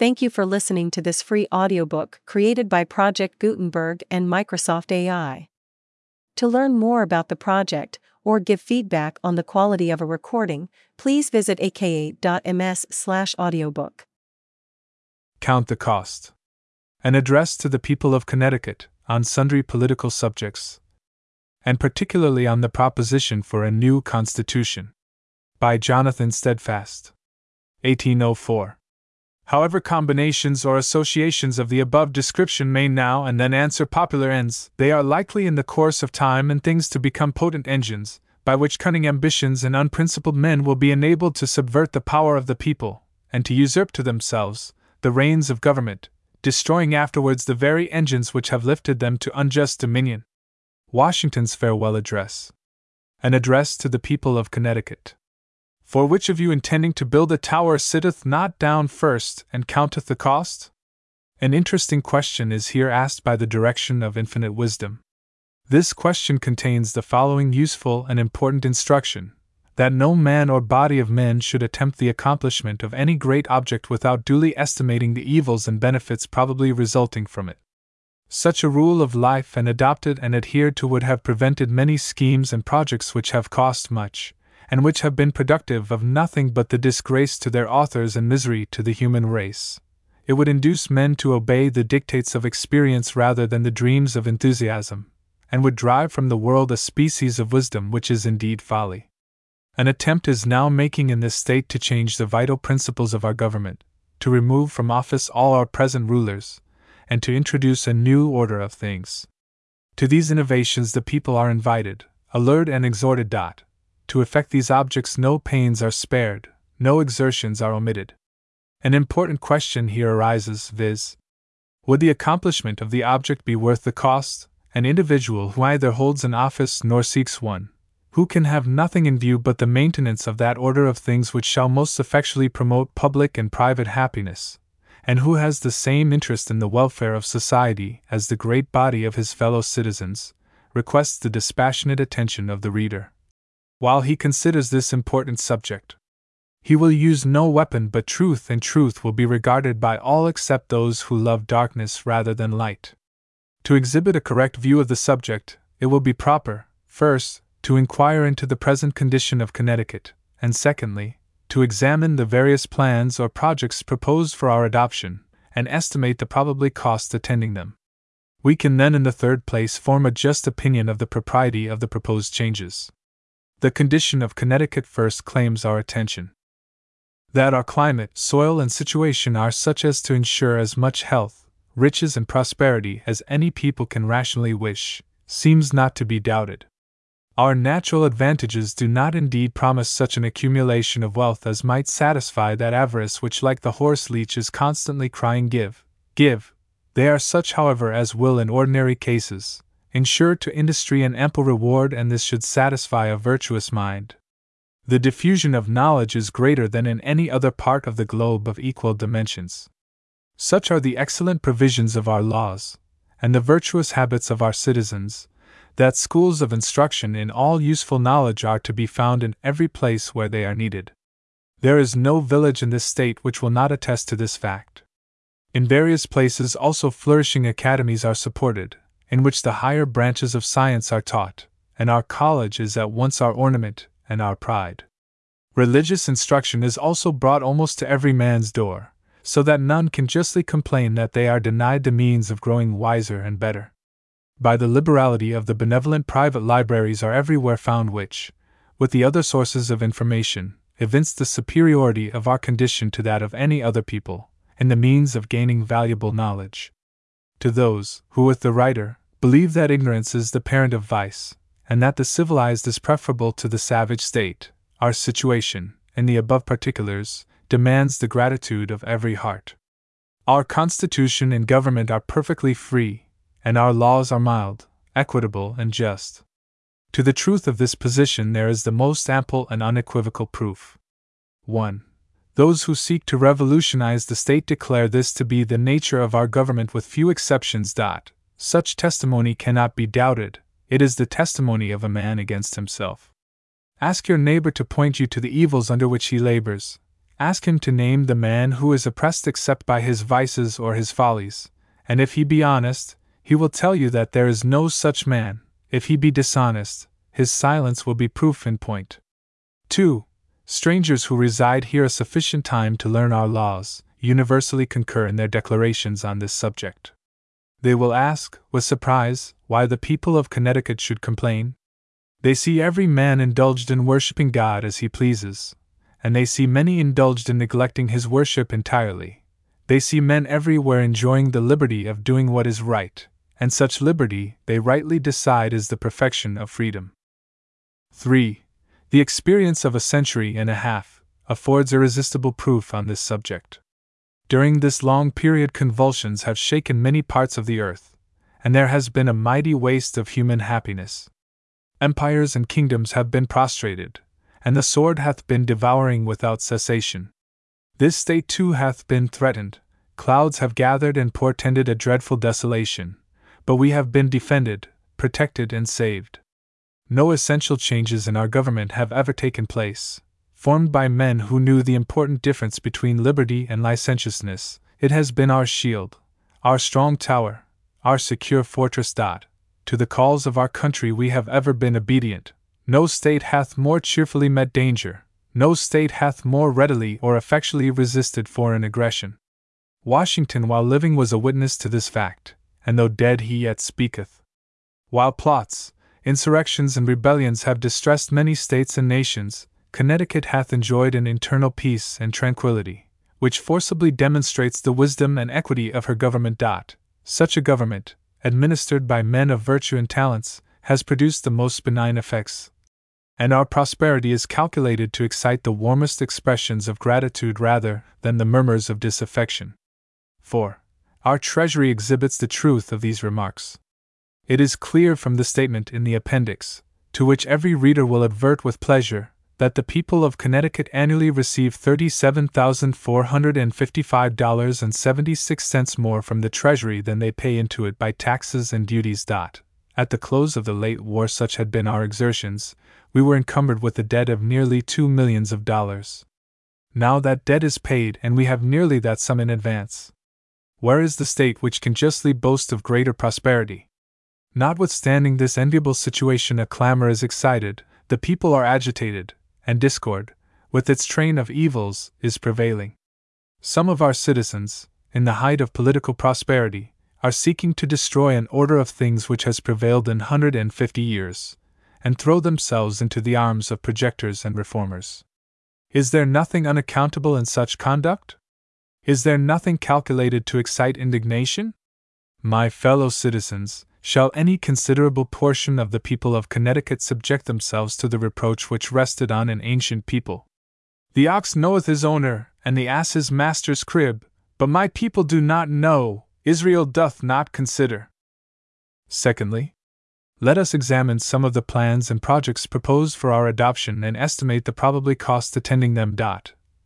Thank you for listening to this free audiobook created by Project Gutenberg and Microsoft AI. To learn more about the project or give feedback on the quality of a recording, please visit aka.ms/audiobook. Count the Cost. An address to the people of Connecticut on sundry political subjects, and particularly on the proposition for a new constitution. By Jonathan Steadfast. 1804. However, combinations or associations of the above description may now and then answer popular ends, they are likely in the course of time and things to become potent engines, by which cunning ambitions and unprincipled men will be enabled to subvert the power of the people, and to usurp to themselves the reins of government, destroying afterwards the very engines which have lifted them to unjust dominion. Washington's Farewell Address. An address to the people of Connecticut. For which of you intending to build a tower sitteth not down first and counteth the cost? An interesting question is here asked by the direction of infinite wisdom. This question contains the following useful and important instruction that no man or body of men should attempt the accomplishment of any great object without duly estimating the evils and benefits probably resulting from it. Such a rule of life and adopted and adhered to would have prevented many schemes and projects which have cost much, and which have been productive of nothing but the disgrace to their authors and misery to the human race. It would induce men to obey the dictates of experience rather than the dreams of enthusiasm, and would drive from the world a species of wisdom which is indeed folly. An attempt is now making in this state to change the vital principles of our government, to remove from office all our present rulers, and to introduce a new order of things. To these innovations the people are invited, allured, and exhorted. Dot. To effect these objects, no pains are spared, no exertions are omitted. An important question here arises viz. Would the accomplishment of the object be worth the cost? An individual who either holds an office nor seeks one, who can have nothing in view but the maintenance of that order of things which shall most effectually promote public and private happiness, and who has the same interest in the welfare of society as the great body of his fellow citizens, requests the dispassionate attention of the reader while he considers this important subject. He will use no weapon but truth, and truth will be regarded by all except those who love darkness rather than light. To exhibit a correct view of the subject, it will be proper, first, to inquire into the present condition of Connecticut, and secondly, to examine the various plans or projects proposed for our adoption, and estimate the probably costs attending them. We can then, in the third place, form a just opinion of the propriety of the proposed changes the condition of Connecticut first claims our attention. That our climate, soil, and situation are such as to ensure as much health, riches, and prosperity as any people can rationally wish, seems not to be doubted. Our natural advantages do not indeed promise such an accumulation of wealth as might satisfy that avarice which, like the horse leech, is constantly crying, Give, give. They are such, however, as will, in ordinary cases, ensure to industry an ample reward, and this should satisfy a virtuous mind. The diffusion of knowledge is greater than in any other part of the globe of equal dimensions. Such are the excellent provisions of our laws, and the virtuous habits of our citizens, that schools of instruction in all useful knowledge are to be found in every place where they are needed. There is no village in this state which will not attest to this fact. In various places also flourishing academies are supported, in which the higher branches of science are taught, and our college is at once our ornament and our pride. Religious instruction is also brought almost to every man's door, so that none can justly complain that they are denied the means of growing wiser and better. By the liberality of the benevolent private libraries are everywhere found which, with the other sources of information, evince the superiority of our condition to that of any other people, in the means of gaining valuable knowledge. To those who, with the writer, believe that ignorance is the parent of vice, and that the civilized is preferable to the savage state, our situation, in the above particulars, demands the gratitude of every heart. Our Constitution and government are perfectly free, and our laws are mild, equitable, and just. To the truth of this position there is the most ample and unequivocal proof. 1. Those who seek to revolutionize the state declare this to be the nature of our government with few exceptions. Dot. Such testimony cannot be doubted, it is the testimony of a man against himself. Ask your neighbor to point you to the evils under which he labors, Ask him to name the man who is oppressed except by his vices or his follies, and if he be honest, he will tell you that there is no such man. If he be dishonest, his silence will be proof in point. 2. Strangers who reside here a sufficient time to learn our laws universally concur in their declarations on this subject. They will ask, with surprise, why the people of Connecticut should complain. They see every man indulged in worshipping God as he pleases, and they see many indulged in neglecting his worship entirely. They see men everywhere enjoying the liberty of doing what is right, and such liberty they rightly decide is the perfection of freedom. 3. The experience of a century and a half affords irresistible proof on this subject. During this long period, convulsions have shaken many parts of the earth, and there has been a mighty waste of human happiness. Empires and kingdoms have been prostrated, and the sword hath been devouring without cessation. This state too hath been threatened, clouds have gathered and portended a dreadful desolation, but we have been defended, protected, and saved. No essential changes in our government have ever taken place. Formed by men who knew the important difference between liberty and licentiousness, it has been our shield, our strong tower, our secure fortress. Dot. To the calls of our country we have ever been obedient. No state hath more cheerfully met danger, no state hath more readily or effectually resisted foreign aggression. Washington, while living, was a witness to this fact and though dead he yet speaketh. While plots, insurrections, and rebellions have distressed many states and nations, Connecticut hath enjoyed an internal peace and tranquility, which forcibly demonstrates the wisdom and equity of her government. Dot. Such a government, administered by men of virtue and talents, has produced the most benign effects, and our prosperity is calculated to excite the warmest expressions of gratitude rather than the murmurs of disaffection. 4. Our Treasury exhibits the truth of these remarks. It is clear from the statement in the appendix, to which every reader will advert with pleasure, that the people of Connecticut annually receive $37,455.76 more from the Treasury than they pay into it by taxes and duties. At the close of the late war, such had been our exertions, we were encumbered with a debt of nearly two millions of dollars. Now that debt is paid, and we have nearly that sum in advance. Where is the state which can justly boast of greater prosperity? Notwithstanding this enviable situation, a clamor is excited, the people are agitated, and discord, with its train of evils, is prevailing. Some of our citizens, in the height of political prosperity, are seeking to destroy an order of things which has prevailed in hundred and fifty years, and throw themselves into the arms of projectors and reformers. Is there nothing unaccountable in such conduct? Is there nothing calculated to excite indignation? My fellow citizens, shall any considerable portion of the people of Connecticut subject themselves to the reproach which rested on an ancient people? The ox knoweth his owner, and the ass his master's crib, but my people do not know, Israel doth not consider. Secondly, let us examine some of the plans and projects proposed for our adoption and estimate the probably cost attending them.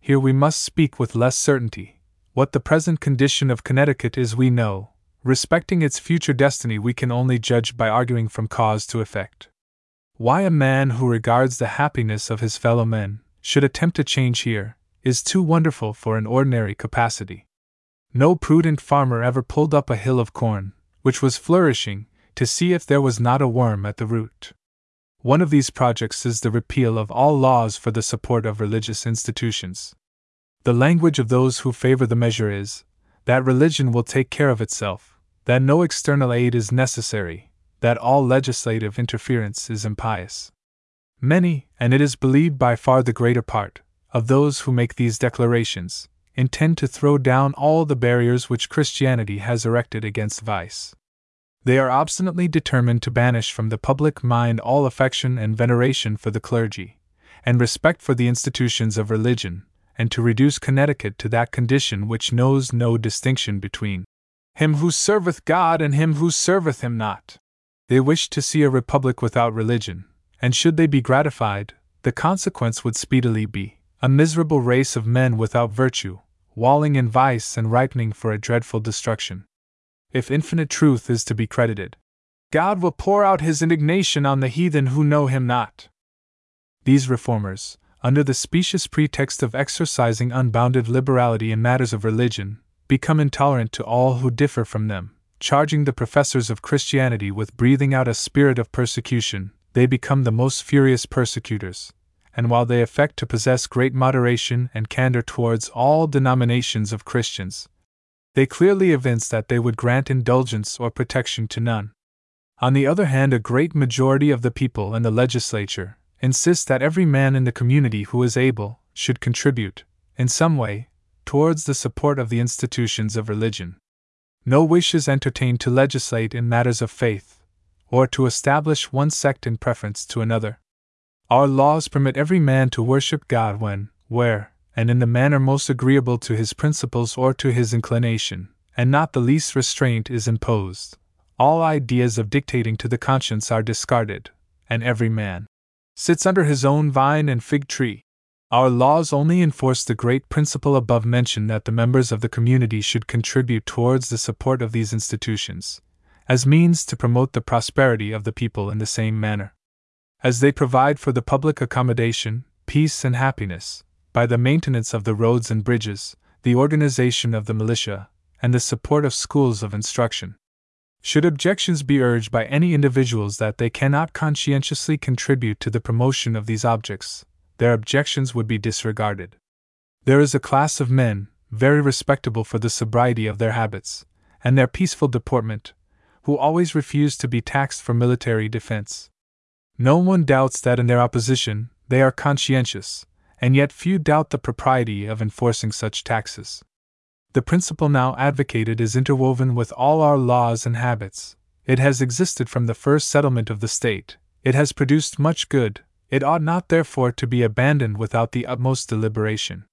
Here we must speak with less certainty, what the present condition of Connecticut is, we know. Respecting its future destiny, we can only judge by arguing from cause to effect. Why a man who regards the happiness of his fellow men should attempt a change here is too wonderful for an ordinary capacity. No prudent farmer ever pulled up a hill of corn, which was flourishing, to see if there was not a worm at the root. One of these projects is the repeal of all laws for the support of religious institutions. The language of those who favor the measure is that religion will take care of itself, that no external aid is necessary, that all legislative interference is impious. Many, and it is believed by far the greater part, of those who make these declarations intend to throw down all the barriers which Christianity has erected against vice. They are obstinately determined to banish from the public mind all affection and veneration for the clergy, and respect for the institutions of religion, and to reduce Connecticut to that condition which knows no distinction between him who serveth God and him who serveth him not. They wish to see a republic without religion, and should they be gratified, the consequence would speedily be a miserable race of men without virtue, walling in vice and ripening for a dreadful destruction. If infinite truth is to be credited, God will pour out his indignation on the heathen who know him not. These reformers, under the specious pretext of exercising unbounded liberality in matters of religion, become intolerant to all who differ from them, charging the professors of Christianity with breathing out a spirit of persecution, they become the most furious persecutors. And while they affect to possess great moderation and candor towards all denominations of Christians, they clearly evince that they would grant indulgence or protection to none. On the other hand, a great majority of the people and the legislature insist that every man in the community who is able should contribute, in some way, towards the support of the institutions of religion. No wish is entertained to legislate in matters of faith, or to establish one sect in preference to another. Our laws permit every man to worship God when, where, and in the manner most agreeable to his principles or to his inclination, and not the least restraint is imposed. All ideas of dictating to the conscience are discarded, and every man sits under his own vine and fig tree. Our laws only enforce the great principle above mentioned that the members of the community should contribute towards the support of these institutions, as means to promote the prosperity of the people in the same manner. As they provide for the public accommodation, peace, and happiness, by the maintenance of the roads and bridges, the organization of the militia, and the support of schools of instruction. Should objections be urged by any individuals that they cannot conscientiously contribute to the promotion of these objects, their objections would be disregarded. There is a class of men, very respectable for the sobriety of their habits, and their peaceful deportment, who always refuse to be taxed for military defense. No one doubts that in their opposition they are conscientious, and yet few doubt the propriety of enforcing such taxes. The principle now advocated is interwoven with all our laws and habits. It has existed from the first settlement of the state. It has produced much good. It ought not, therefore, to be abandoned without the utmost deliberation.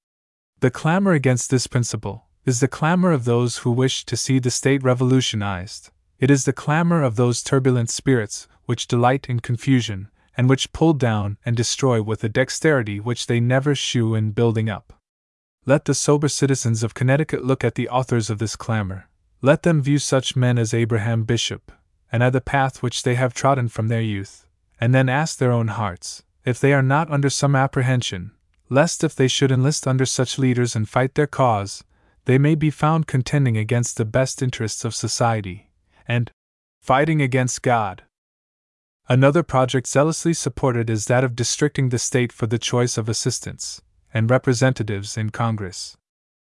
The clamor against this principle is the clamor of those who wish to see the state revolutionized. It is the clamor of those turbulent spirits which delight in confusion, and which pull down and destroy with a dexterity which they never shew in building up. Let the sober citizens of Connecticut look at the authors of this clamor. Let them view such men as Abraham Bishop, and at the path which they have trodden from their youth, and then ask their own hearts if they are not under some apprehension, lest if they should enlist under such leaders and fight their cause, they may be found contending against the best interests of society, and fighting against God. Another project zealously supported is that of districting the state for the choice of assistants and representatives in Congress.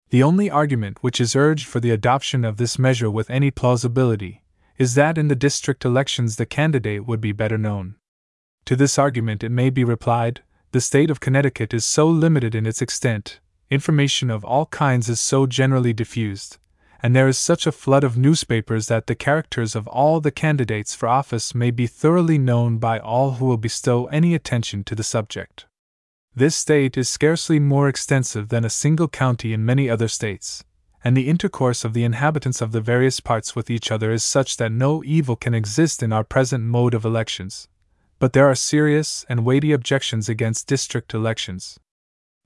The only argument which is urged for the adoption of this measure with any plausibility is that in the district elections the candidate would be better known. To this argument it may be replied the state of Connecticut is so limited in its extent, information of all kinds is so generally diffused, and there is such a flood of newspapers that the characters of all the candidates for office may be thoroughly known by all who will bestow any attention to the subject. This state is scarcely more extensive than a single county in many other states, and the intercourse of the inhabitants of the various parts with each other is such that no evil can exist in our present mode of elections. But there are serious and weighty objections against district elections.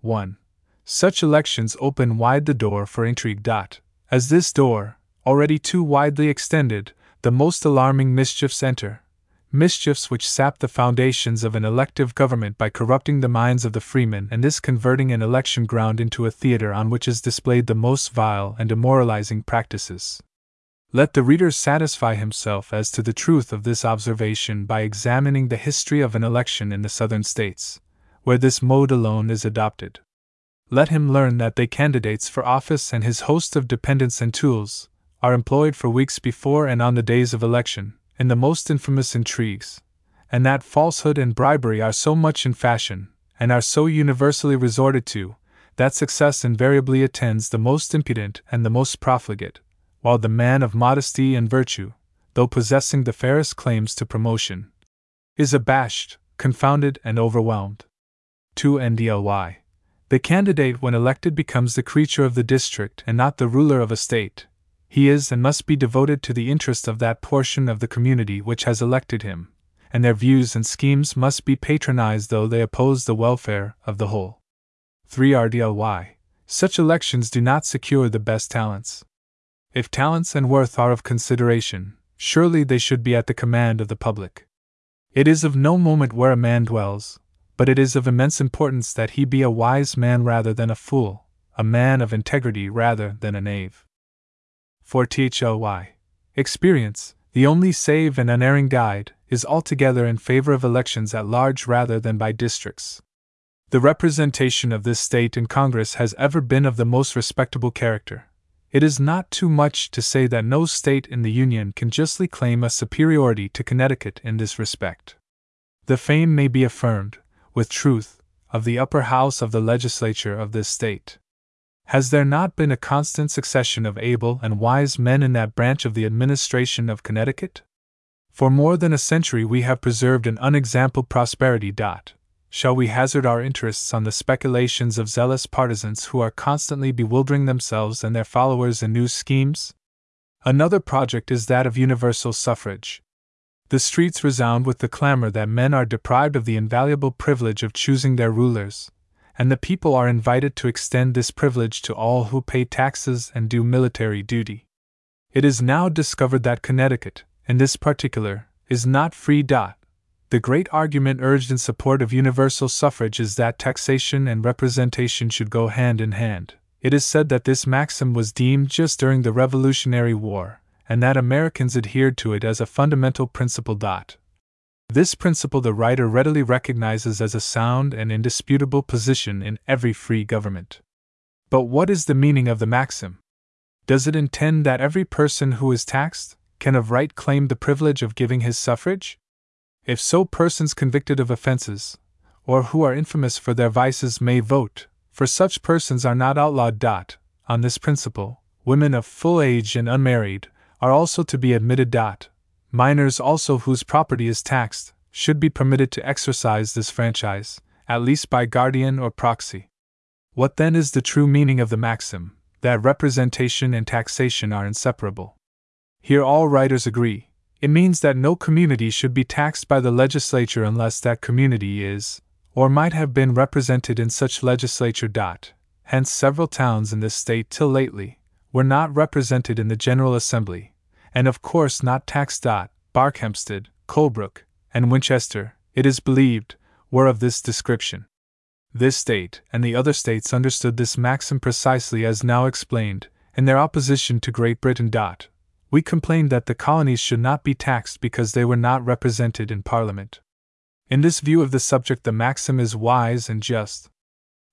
1. Such elections open wide the door for intrigue. As this door, already too widely extended, the most alarming mischiefs enter. Mischiefs which sap the foundations of an elective government by corrupting the minds of the freemen and this converting an election ground into a theater on which is displayed the most vile and demoralizing practices. Let the reader satisfy himself as to the truth of this observation by examining the history of an election in the southern states, where this mode alone is adopted. Let him learn that the candidates for office and his host of dependents and tools are employed for weeks before and on the days of election in the most infamous intrigues, and that falsehood and bribery are so much in fashion and are so universally resorted to that success invariably attends the most impudent and the most profligate, while the man of modesty and virtue, though possessing the fairest claims to promotion, is abashed, confounded, and overwhelmed. 2 NDLY the candidate, when elected, becomes the creature of the district and not the ruler of a state. He is and must be devoted to the interest of that portion of the community which has elected him, and their views and schemes must be patronized though they oppose the welfare of the whole. 3 RDLY. Such elections do not secure the best talents. If talents and worth are of consideration, surely they should be at the command of the public. It is of no moment where a man dwells, but it is of immense importance that he be a wise man rather than a fool, a man of integrity rather than a knave. For THLY, experience, the only save and unerring guide, is altogether in favor of elections at large rather than by districts. The representation of this state in Congress has ever been of the most respectable character. It is not too much to say that no state in the Union can justly claim a superiority to Connecticut in this respect. The fame may be affirmed, with truth, of the upper house of the legislature of this state. Has there not been a constant succession of able and wise men in that branch of the administration of Connecticut? For more than a century we have preserved an unexampled prosperity. Dot. Shall we hazard our interests on the speculations of zealous partisans who are constantly bewildering themselves and their followers in new schemes? Another project is that of universal suffrage. The streets resound with the clamor that men are deprived of the invaluable privilege of choosing their rulers, and the people are invited to extend this privilege to all who pay taxes and do military duty. It is now discovered that Connecticut, in this particular, is not free. Dot. The great argument urged in support of universal suffrage is that taxation and representation should go hand in hand. It is said that this maxim was deemed just during the Revolutionary War, and that Americans adhered to it as a fundamental principle. Dot. This principle the writer readily recognizes as a sound and indisputable position in every free government. But what is the meaning of the maxim? Does it intend that every person who is taxed can of right claim the privilege of giving his suffrage? If so, persons convicted of offenses, or who are infamous for their vices, may vote, for such persons are not outlawed. On this principle, women of full age and unmarried are also to be admitted. Minors also whose property is taxed should be permitted to exercise this franchise, at least by guardian or proxy. What then is the true meaning of the maxim that representation and taxation are inseparable? Here all writers agree. It means that no community should be taxed by the legislature unless that community is, or might have been represented in such legislature. Hence, several towns in this state till lately were not represented in the General Assembly, and of course not taxed. Barkhamsted, Colebrook, and Winchester, it is believed, were of this description. This state and the other states understood this maxim precisely as now explained, in their opposition to Great Britain. We complained that the colonies should not be taxed because they were not represented in Parliament. In this view of the subject, the maxim is wise and just.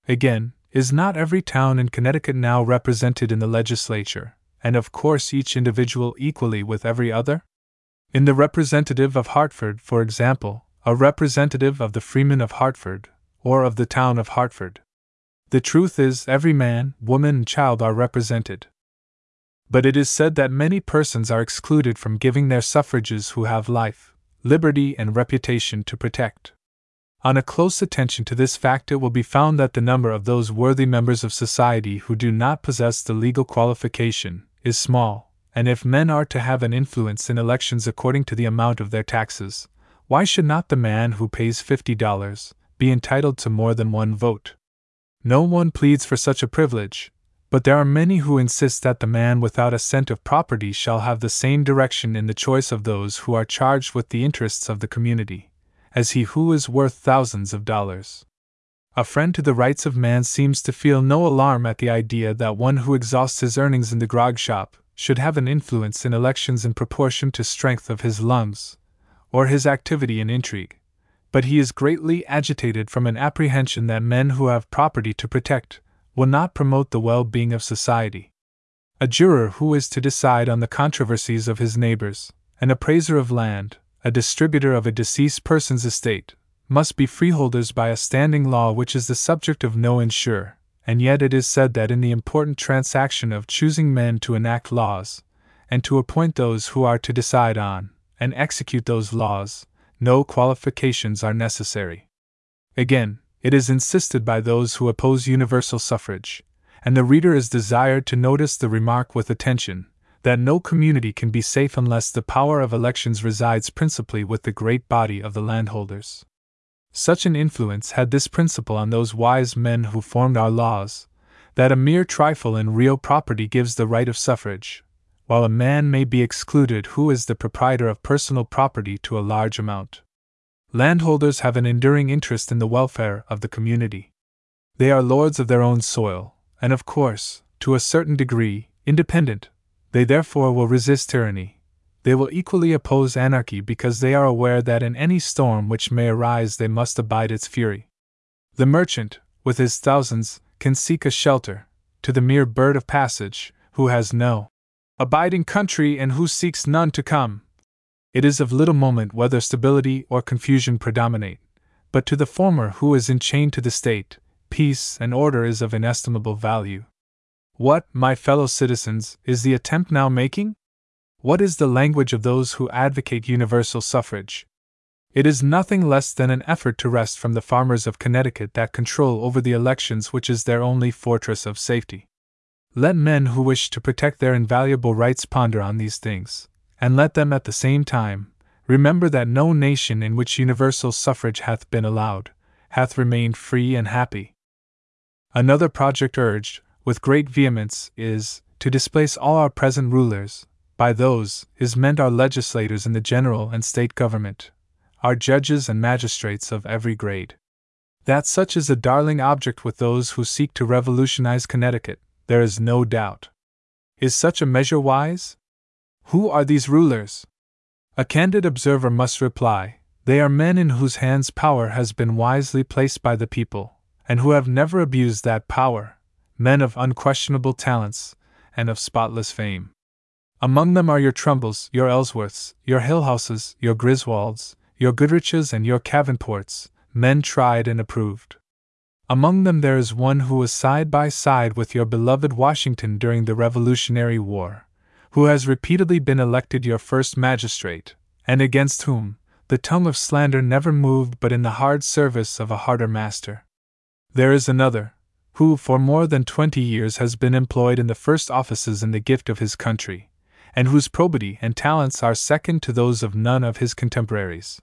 Again, is not every town in Connecticut now represented in the legislature, and of course each individual equally with every other? In the representative of Hartford, for example, a representative of the freemen of Hartford, or of the town of Hartford. The truth is, every man, woman, and child are represented. But it is said that many persons are excluded from giving their suffrages who have life, liberty, and reputation to protect. On a close attention to this fact, it will be found that the number of those worthy members of society who do not possess the legal qualification is small, and if men are to have an influence in elections according to the amount of their taxes, why should not the man who pays $50 be entitled to more than one vote? No one pleads for such a privilege, but there are many who insist that the man without a cent of property shall have the same direction in the choice of those who are charged with the interests of the community, as he who is worth thousands of dollars. A friend to the rights of man seems to feel no alarm at the idea that one who exhausts his earnings in the grog shop should have an influence in elections in proportion to strength of his lungs, or his activity in intrigue. But he is greatly agitated from an apprehension that men who have property to protect will not promote the well being of society. A juror who is to decide on the controversies of his neighbors, an appraiser of land, a distributor of a deceased person's estate, must be freeholders by a standing law which is the subject of no insure, and yet it is said that in the important transaction of choosing men to enact laws, and to appoint those who are to decide on and execute those laws, no qualifications are necessary. Again, it is insisted by those who oppose universal suffrage, and the reader is desired to notice the remark with attention that no community can be safe unless the power of elections resides principally with the great body of the landholders. Such an influence had this principle on those wise men who formed our laws, that a mere trifle in real property gives the right of suffrage, while a man may be excluded who is the proprietor of personal property to a large amount. Landholders have an enduring interest in the welfare of the community. They are lords of their own soil, and of course, to a certain degree, independent. They therefore will resist tyranny. They will equally oppose anarchy because they are aware that in any storm which may arise they must abide its fury. The merchant, with his thousands, can seek a shelter, to the mere bird of passage, who has no abiding country and who seeks none to come. It is of little moment whether stability or confusion predominate, but to the former who is enchained to the state, peace and order is of inestimable value. What, my fellow citizens, is the attempt now making? What is the language of those who advocate universal suffrage? It is nothing less than an effort to wrest from the farmers of Connecticut that control over the elections which is their only fortress of safety. Let men who wish to protect their invaluable rights ponder on these things, and let them at the same time remember that no nation in which universal suffrage hath been allowed hath remained free and happy. Another project urged, with great vehemence, is to displace all our present rulers. By those is meant our legislators in the general and state government, our judges and magistrates of every grade. That such is a darling object with those who seek to revolutionize Connecticut, there is no doubt. Is such a measure wise? Who are these rulers? A candid observer must reply they are men in whose hands power has been wisely placed by the people, and who have never abused that power, men of unquestionable talents and of spotless fame. Among them are your Trumbulls, your Ellsworths, your Hillhouses, your Griswolds, your Goodriches, and your Davenports, men tried and approved. Among them there is one who was side by side with your beloved Washington during the Revolutionary War, who has repeatedly been elected your first magistrate, and against whom the tongue of slander never moved but in the hard service of a harder master. There is another, who for more than twenty years has been employed in the first offices in the gift of his country, and whose probity and talents are second to those of none of his contemporaries.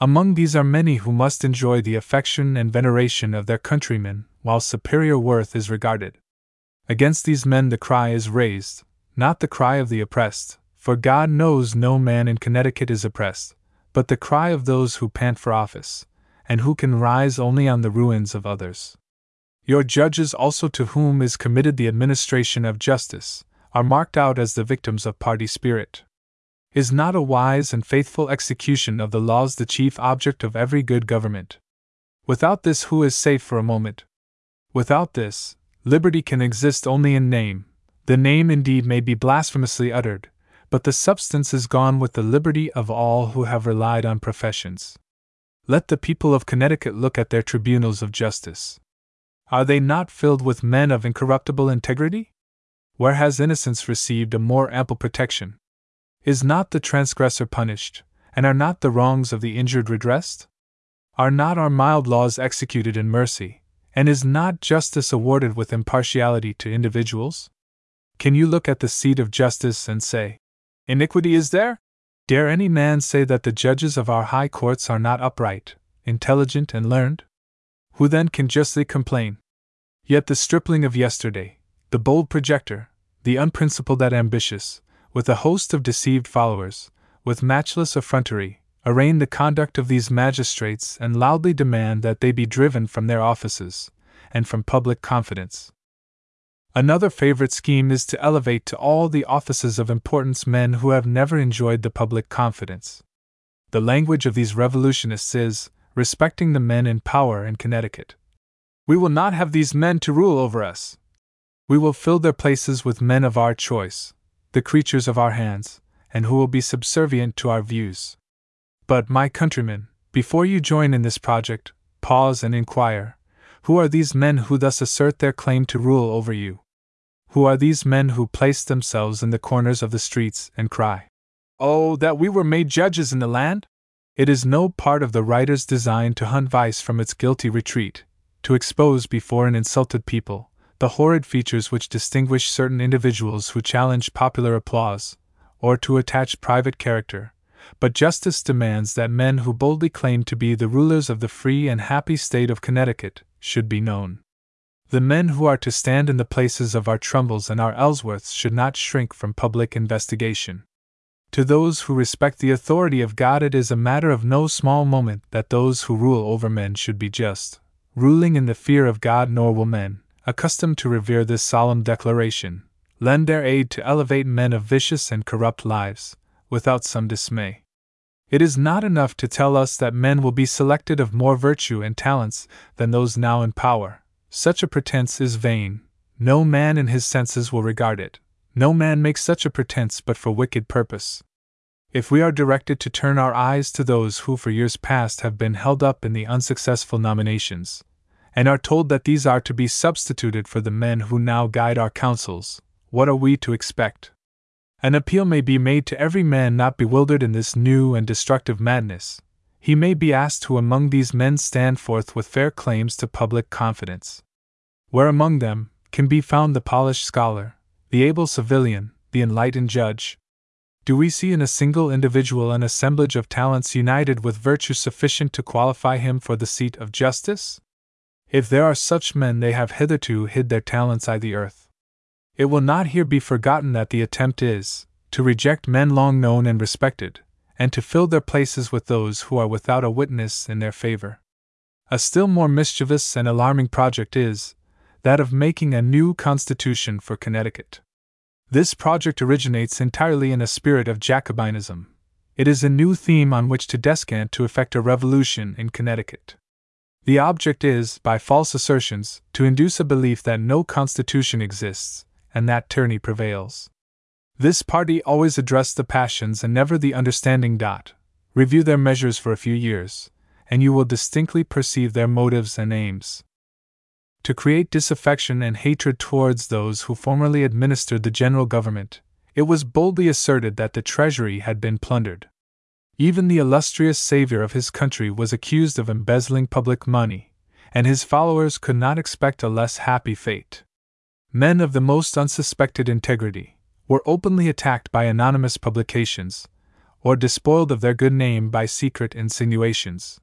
Among these are many who must enjoy the affection and veneration of their countrymen, while superior worth is regarded. Against these men the cry is raised, not the cry of the oppressed, for God knows no man in Connecticut is oppressed, but the cry of those who pant for office, and who can rise only on the ruins of others. Your judges, also to whom is committed the administration of justice, are marked out as the victims of party spirit. Is not a wise and faithful execution of the laws the chief object of every good government? Without this, who is safe for a moment? Without this, liberty can exist only in name. The name indeed may be blasphemously uttered, but the substance is gone with the liberty of all who have relied on professions. Let the people of Connecticut look at their tribunals of justice. Are they not filled with men of incorruptible integrity? Where has innocence received a more ample protection? Is not the transgressor punished, and are not the wrongs of the injured redressed? Are not our mild laws executed in mercy, and is not justice awarded with impartiality to individuals? Can you look at the seat of justice and say, Iniquity is there? Dare any man say that the judges of our high courts are not upright, intelligent, and learned? Who then can justly complain? Yet the stripling of yesterday, the bold projector, the unprincipled and ambitious, with a host of deceived followers, with matchless effrontery, arraign the conduct of these magistrates and loudly demand that they be driven from their offices, and from public confidence. Another favorite scheme is to elevate to all the offices of importance men who have never enjoyed the public confidence. The language of these revolutionists is, respecting the men in power in Connecticut. We will not have these men to rule over us. We will fill their places with men of our choice, the creatures of our hands, and who will be subservient to our views. But, my countrymen, before you join in this project, pause and inquire who are these men who thus assert their claim to rule over you? Who are these men who place themselves in the corners of the streets and cry, Oh, that we were made judges in the land? It is no part of the writer's design to hunt vice from its guilty retreat, to expose before an insulted people the horrid features which distinguish certain individuals who challenge popular applause, or to attach private character, but justice demands that men who boldly claim to be the rulers of the free and happy state of Connecticut should be known. The men who are to stand in the places of our Trumbulls and our Ellsworths should not shrink from public investigation. To those who respect the authority of God, it is a matter of no small moment that those who rule over men should be just, ruling in the fear of God, nor will men, accustomed to revere this solemn declaration, lend their aid to elevate men of vicious and corrupt lives, without some dismay. It is not enough to tell us that men will be selected of more virtue and talents than those now in power. Such a pretense is vain. No man in his senses will regard it. No man makes such a pretense but for wicked purpose. If we are directed to turn our eyes to those who for years past have been held up in the unsuccessful nominations, and are told that these are to be substituted for the men who now guide our councils, what are we to expect? An appeal may be made to every man not bewildered in this new and destructive madness. He may be asked who among these men stand forth with fair claims to public confidence. Where among them can be found the polished scholar, the able civilian, the enlightened judge? Do we see in a single individual an assemblage of talents united with virtue sufficient to qualify him for the seat of justice? If there are such men, they have hitherto hid their talents i the earth. It will not here be forgotten that the attempt is to reject men long known and respected, and to fill their places with those who are without a witness in their favor. A still more mischievous and alarming project is that of making a new constitution for Connecticut. This project originates entirely in a spirit of Jacobinism. It is a new theme on which to descant to effect a revolution in Connecticut. The object is, by false assertions, to induce a belief that no constitution exists, and that tyranny prevails. This party always address the passions and never the understanding. Dot. Review their measures for a few years, and you will distinctly perceive their motives and aims. To create disaffection and hatred towards those who formerly administered the general government, it was boldly asserted that the treasury had been plundered. Even the illustrious savior of his country was accused of embezzling public money, and his followers could not expect a less happy fate men of the most unsuspected integrity, were openly attacked by anonymous publications, or despoiled of their good name by secret insinuations.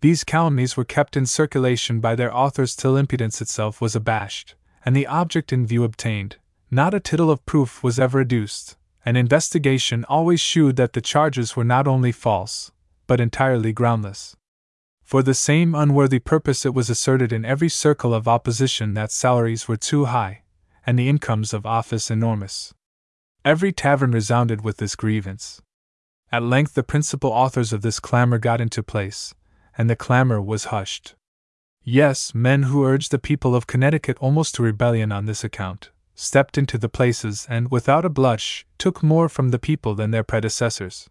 These calumnies were kept in circulation by their authors till impudence itself was abashed, and the object in view obtained. Not a tittle of proof was ever adduced, and investigation always shewed that the charges were not only false, but entirely groundless. For the same unworthy purpose, it was asserted in every circle of opposition that salaries were too high, and the incomes of office enormous. Every tavern resounded with this grievance. At length, the principal authors of this clamor got into place, and the clamor was hushed. Yes, men who urged the people of Connecticut almost to rebellion on this account, stepped into the places and, without a blush, took more from the people than their predecessors.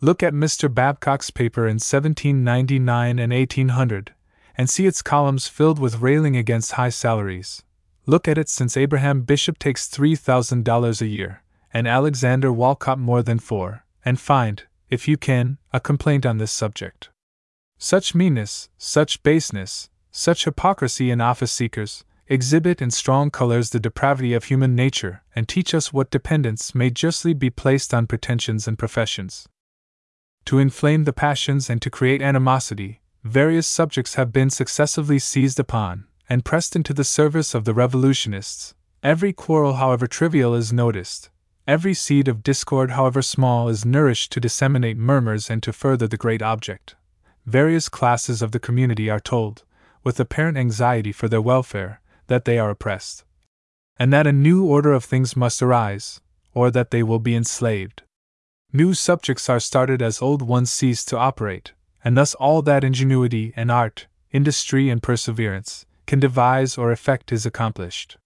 Look at Mr. Babcock's paper in 1799 and 1800, and see its columns filled with railing against high salaries. Look at it since Abraham Bishop takes $3,000 a year, and Alexander Wolcott more than four, and find, if you can, a complaint on this subject. Such meanness, such baseness, such hypocrisy in office seekers, exhibit in strong colors the depravity of human nature and teach us what dependence may justly be placed on pretensions and professions to inflame the passions and to create animosity, various subjects have been successively seized upon and pressed into the service of the revolutionists. Every quarrel, however trivial, is noticed. Every seed of discord, however small, is nourished to disseminate murmurs and to further the great object. Various classes of the community are told, with apparent anxiety for their welfare, that they are oppressed, and that a new order of things must arise, or that they will be enslaved. New subjects are started as old ones cease to operate, and thus all that ingenuity and art, industry and perseverance, can devise or effect is accomplished.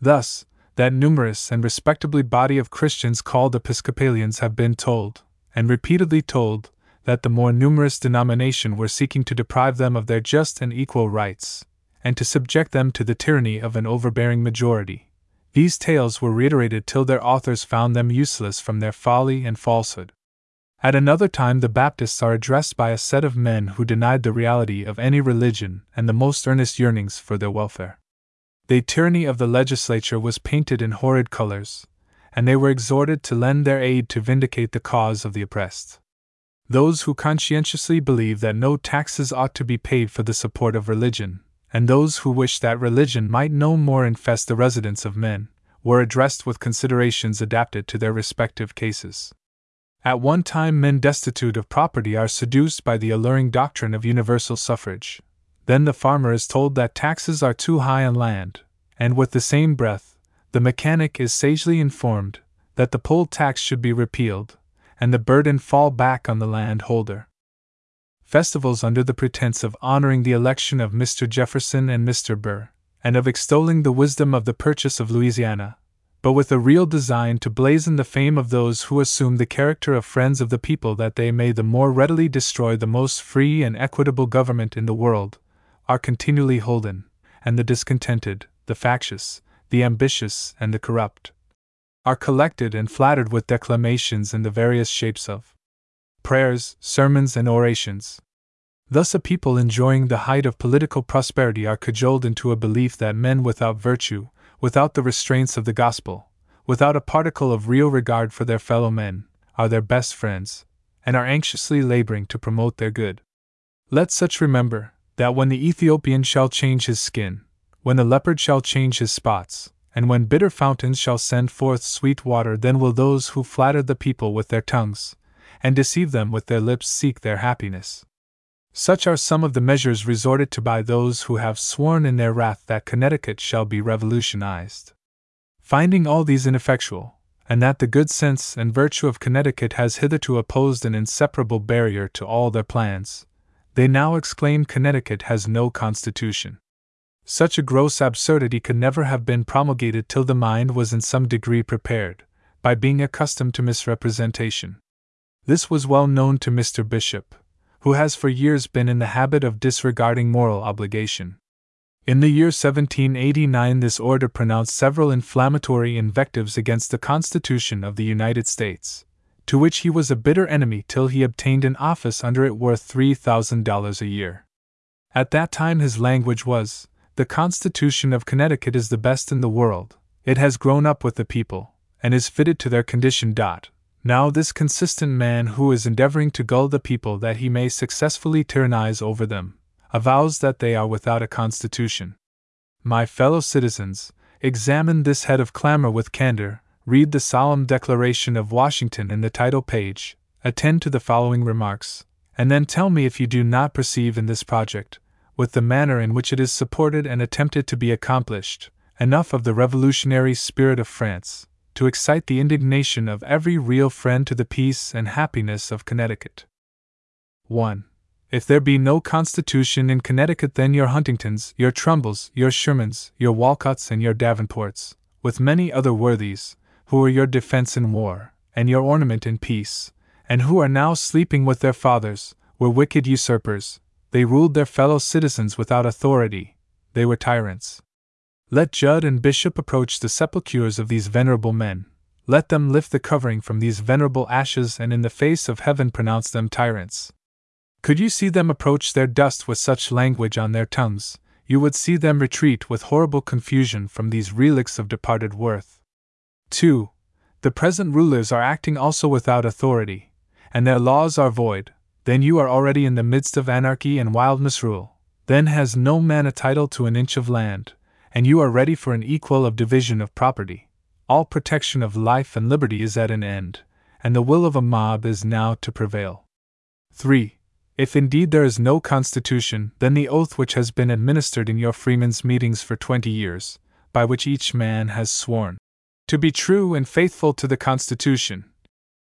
Thus, that numerous and respectably body of Christians called Episcopalians have been told, and repeatedly told, that the more numerous denomination were seeking to deprive them of their just and equal rights, and to subject them to the tyranny of an overbearing majority. These tales were reiterated till their authors found them useless from their folly and falsehood. At another time, the Baptists are addressed by a set of men who denied the reality of any religion and the most earnest yearnings for their welfare. The tyranny of the legislature was painted in horrid colors, and they were exhorted to lend their aid to vindicate the cause of the oppressed. Those who conscientiously believe that no taxes ought to be paid for the support of religion, and those who wish that religion might no more infest the residence of men, were addressed with considerations adapted to their respective cases. At one time, men destitute of property are seduced by the alluring doctrine of universal suffrage. Then the farmer is told that taxes are too high on land, and with the same breath, the mechanic is sagely informed that the poll tax should be repealed, and the burden fall back on the landholder. Festivals under the pretense of honoring the election of Mr. Jefferson and Mr. Burr, and of extolling the wisdom of the purchase of Louisiana, but with a real design to blazon the fame of those who assume the character of friends of the people that they may the more readily destroy the most free and equitable government in the world, are continually holden, and the discontented, the factious, the ambitious, and the corrupt are collected and flattered with declamations in the various shapes of prayers, sermons, and orations. Thus, a people enjoying the height of political prosperity are cajoled into a belief that men without virtue, without the restraints of the gospel, without a particle of real regard for their fellow men, are their best friends, and are anxiously laboring to promote their good. Let such remember that when the Ethiopian shall change his skin, when the leopard shall change his spots, and when bitter fountains shall send forth sweet water, then will those who flatter the people with their tongues, and deceive them with their lips, seek their happiness. Such are some of the measures resorted to by those who have sworn in their wrath that Connecticut shall be revolutionized. Finding all these ineffectual, and that the good sense and virtue of Connecticut has hitherto opposed an inseparable barrier to all their plans, they now exclaim Connecticut has no constitution. Such a gross absurdity could never have been promulgated till the mind was in some degree prepared, by being accustomed to misrepresentation. This was well known to Mr. Bishop, who has for years been in the habit of disregarding moral obligation. In the year 1789, this order pronounced several inflammatory invectives against the Constitution of the United States, to which he was a bitter enemy till he obtained an office under it worth $3,000 a year. At that time, his language was The Constitution of Connecticut is the best in the world, it has grown up with the people, and is fitted to their condition. Now, this consistent man who is endeavoring to gull the people that he may successfully tyrannize over them, avows that they are without a constitution. My fellow citizens, examine this head of clamor with candor, read the solemn declaration of Washington in the title page, attend to the following remarks, and then tell me if you do not perceive in this project, with the manner in which it is supported and attempted to be accomplished, enough of the revolutionary spirit of France to excite the indignation of every real friend to the peace and happiness of Connecticut. 1. If there be no Constitution in Connecticut, then your Huntingtons, your Trumbulls, your Shermans, your Wolcotts, and your Davenports, with many other worthies, who are your defense in war, and your ornament in peace, and who are now sleeping with their fathers, were wicked usurpers, they ruled their fellow citizens without authority, they were tyrants. Let Judd and Bishop approach the sepulchres of these venerable men. Let them lift the covering from these venerable ashes and in the face of heaven pronounce them tyrants. Could you see them approach their dust with such language on their tongues, you would see them retreat with horrible confusion from these relics of departed worth. 2. The present rulers are acting also without authority, and their laws are void, then you are already in the midst of anarchy and wild misrule. Then has no man a title to an inch of land, and you are ready for an equal of division of property. All protection of life and liberty is at an end, and the will of a mob is now to prevail. 3. If indeed there is no constitution, then the oath which has been administered in your freemen's meetings for twenty years, by which each man has sworn to be true and faithful to the constitution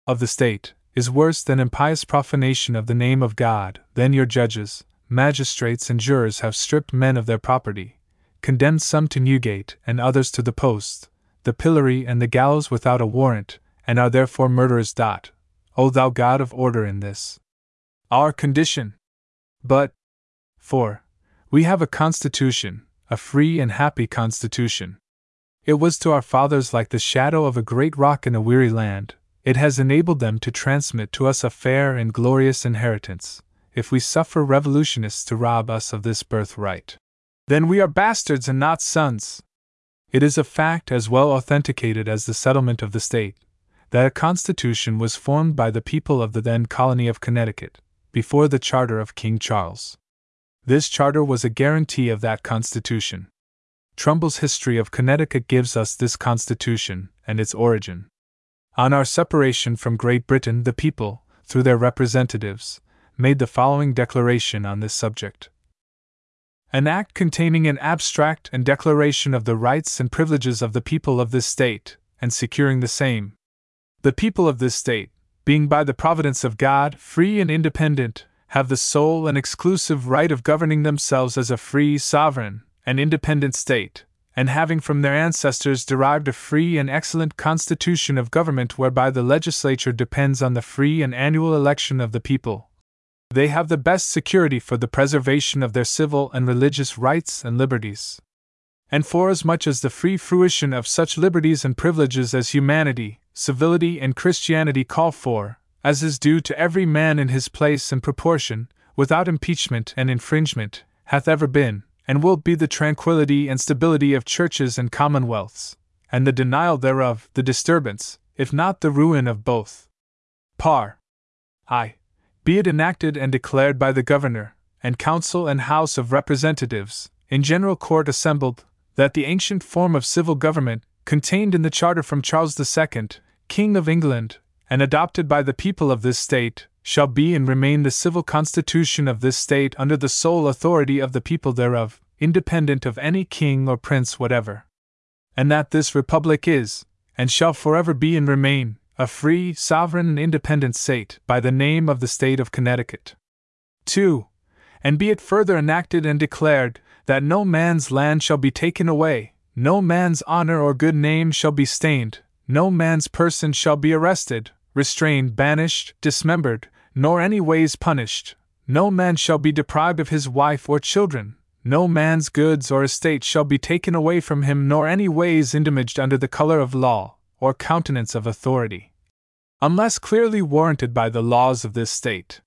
of the state, is worse than impious profanation of the name of God. Then your judges, magistrates, and jurors have stripped men of their property, condemned some to Newgate and others to the post, the pillory and the gallows without a warrant, and are therefore murderers. Dot. O thou God of order in this. Our condition. But. 4. We have a constitution, a free and happy constitution. It was to our fathers like the shadow of a great rock in a weary land, it has enabled them to transmit to us a fair and glorious inheritance, if we suffer revolutionists to rob us of this birthright. Then we are bastards and not sons. It is a fact as well authenticated as the settlement of the state that a constitution was formed by the people of the then colony of Connecticut, before the charter of King Charles. This charter was a guarantee of that constitution. Trumbull's History of Connecticut gives us this constitution and its origin. On our separation from Great Britain, the people, through their representatives, made the following declaration on this subject An act containing an abstract and declaration of the rights and privileges of the people of this state, and securing the same. The people of this state, being by the providence of God free and independent, have the sole and exclusive right of governing themselves as a free, sovereign, and independent state, and having from their ancestors derived a free and excellent constitution of government whereby the legislature depends on the free and annual election of the people. They have the best security for the preservation of their civil and religious rights and liberties. And forasmuch as the free fruition of such liberties and privileges as humanity, civility, and Christianity call for, as is due to every man in his place and proportion, without impeachment and infringement, hath ever been, and will be the tranquillity and stability of churches and commonwealths, and the denial thereof the disturbance, if not the ruin of both. Par. I. Be it enacted and declared by the Governor, and Council and House of Representatives, in General Court assembled, that the ancient form of civil government, contained in the Charter from Charles II, King of England, and adopted by the people of this state, shall be and remain the civil constitution of this state under the sole authority of the people thereof, independent of any king or prince whatever. And that this republic is, and shall forever be and remain, a free, sovereign, and independent state, by the name of the state of Connecticut. 2. And be it further enacted and declared, that no man's land shall be taken away, no man's honor or good name shall be stained, no man's person shall be arrested, restrained, banished, dismembered, nor any ways punished. No man shall be deprived of his wife or children. No man's goods or estate shall be taken away from him, nor any ways indemnized under the color of law, or countenance of authority, unless clearly warranted by the laws of this state.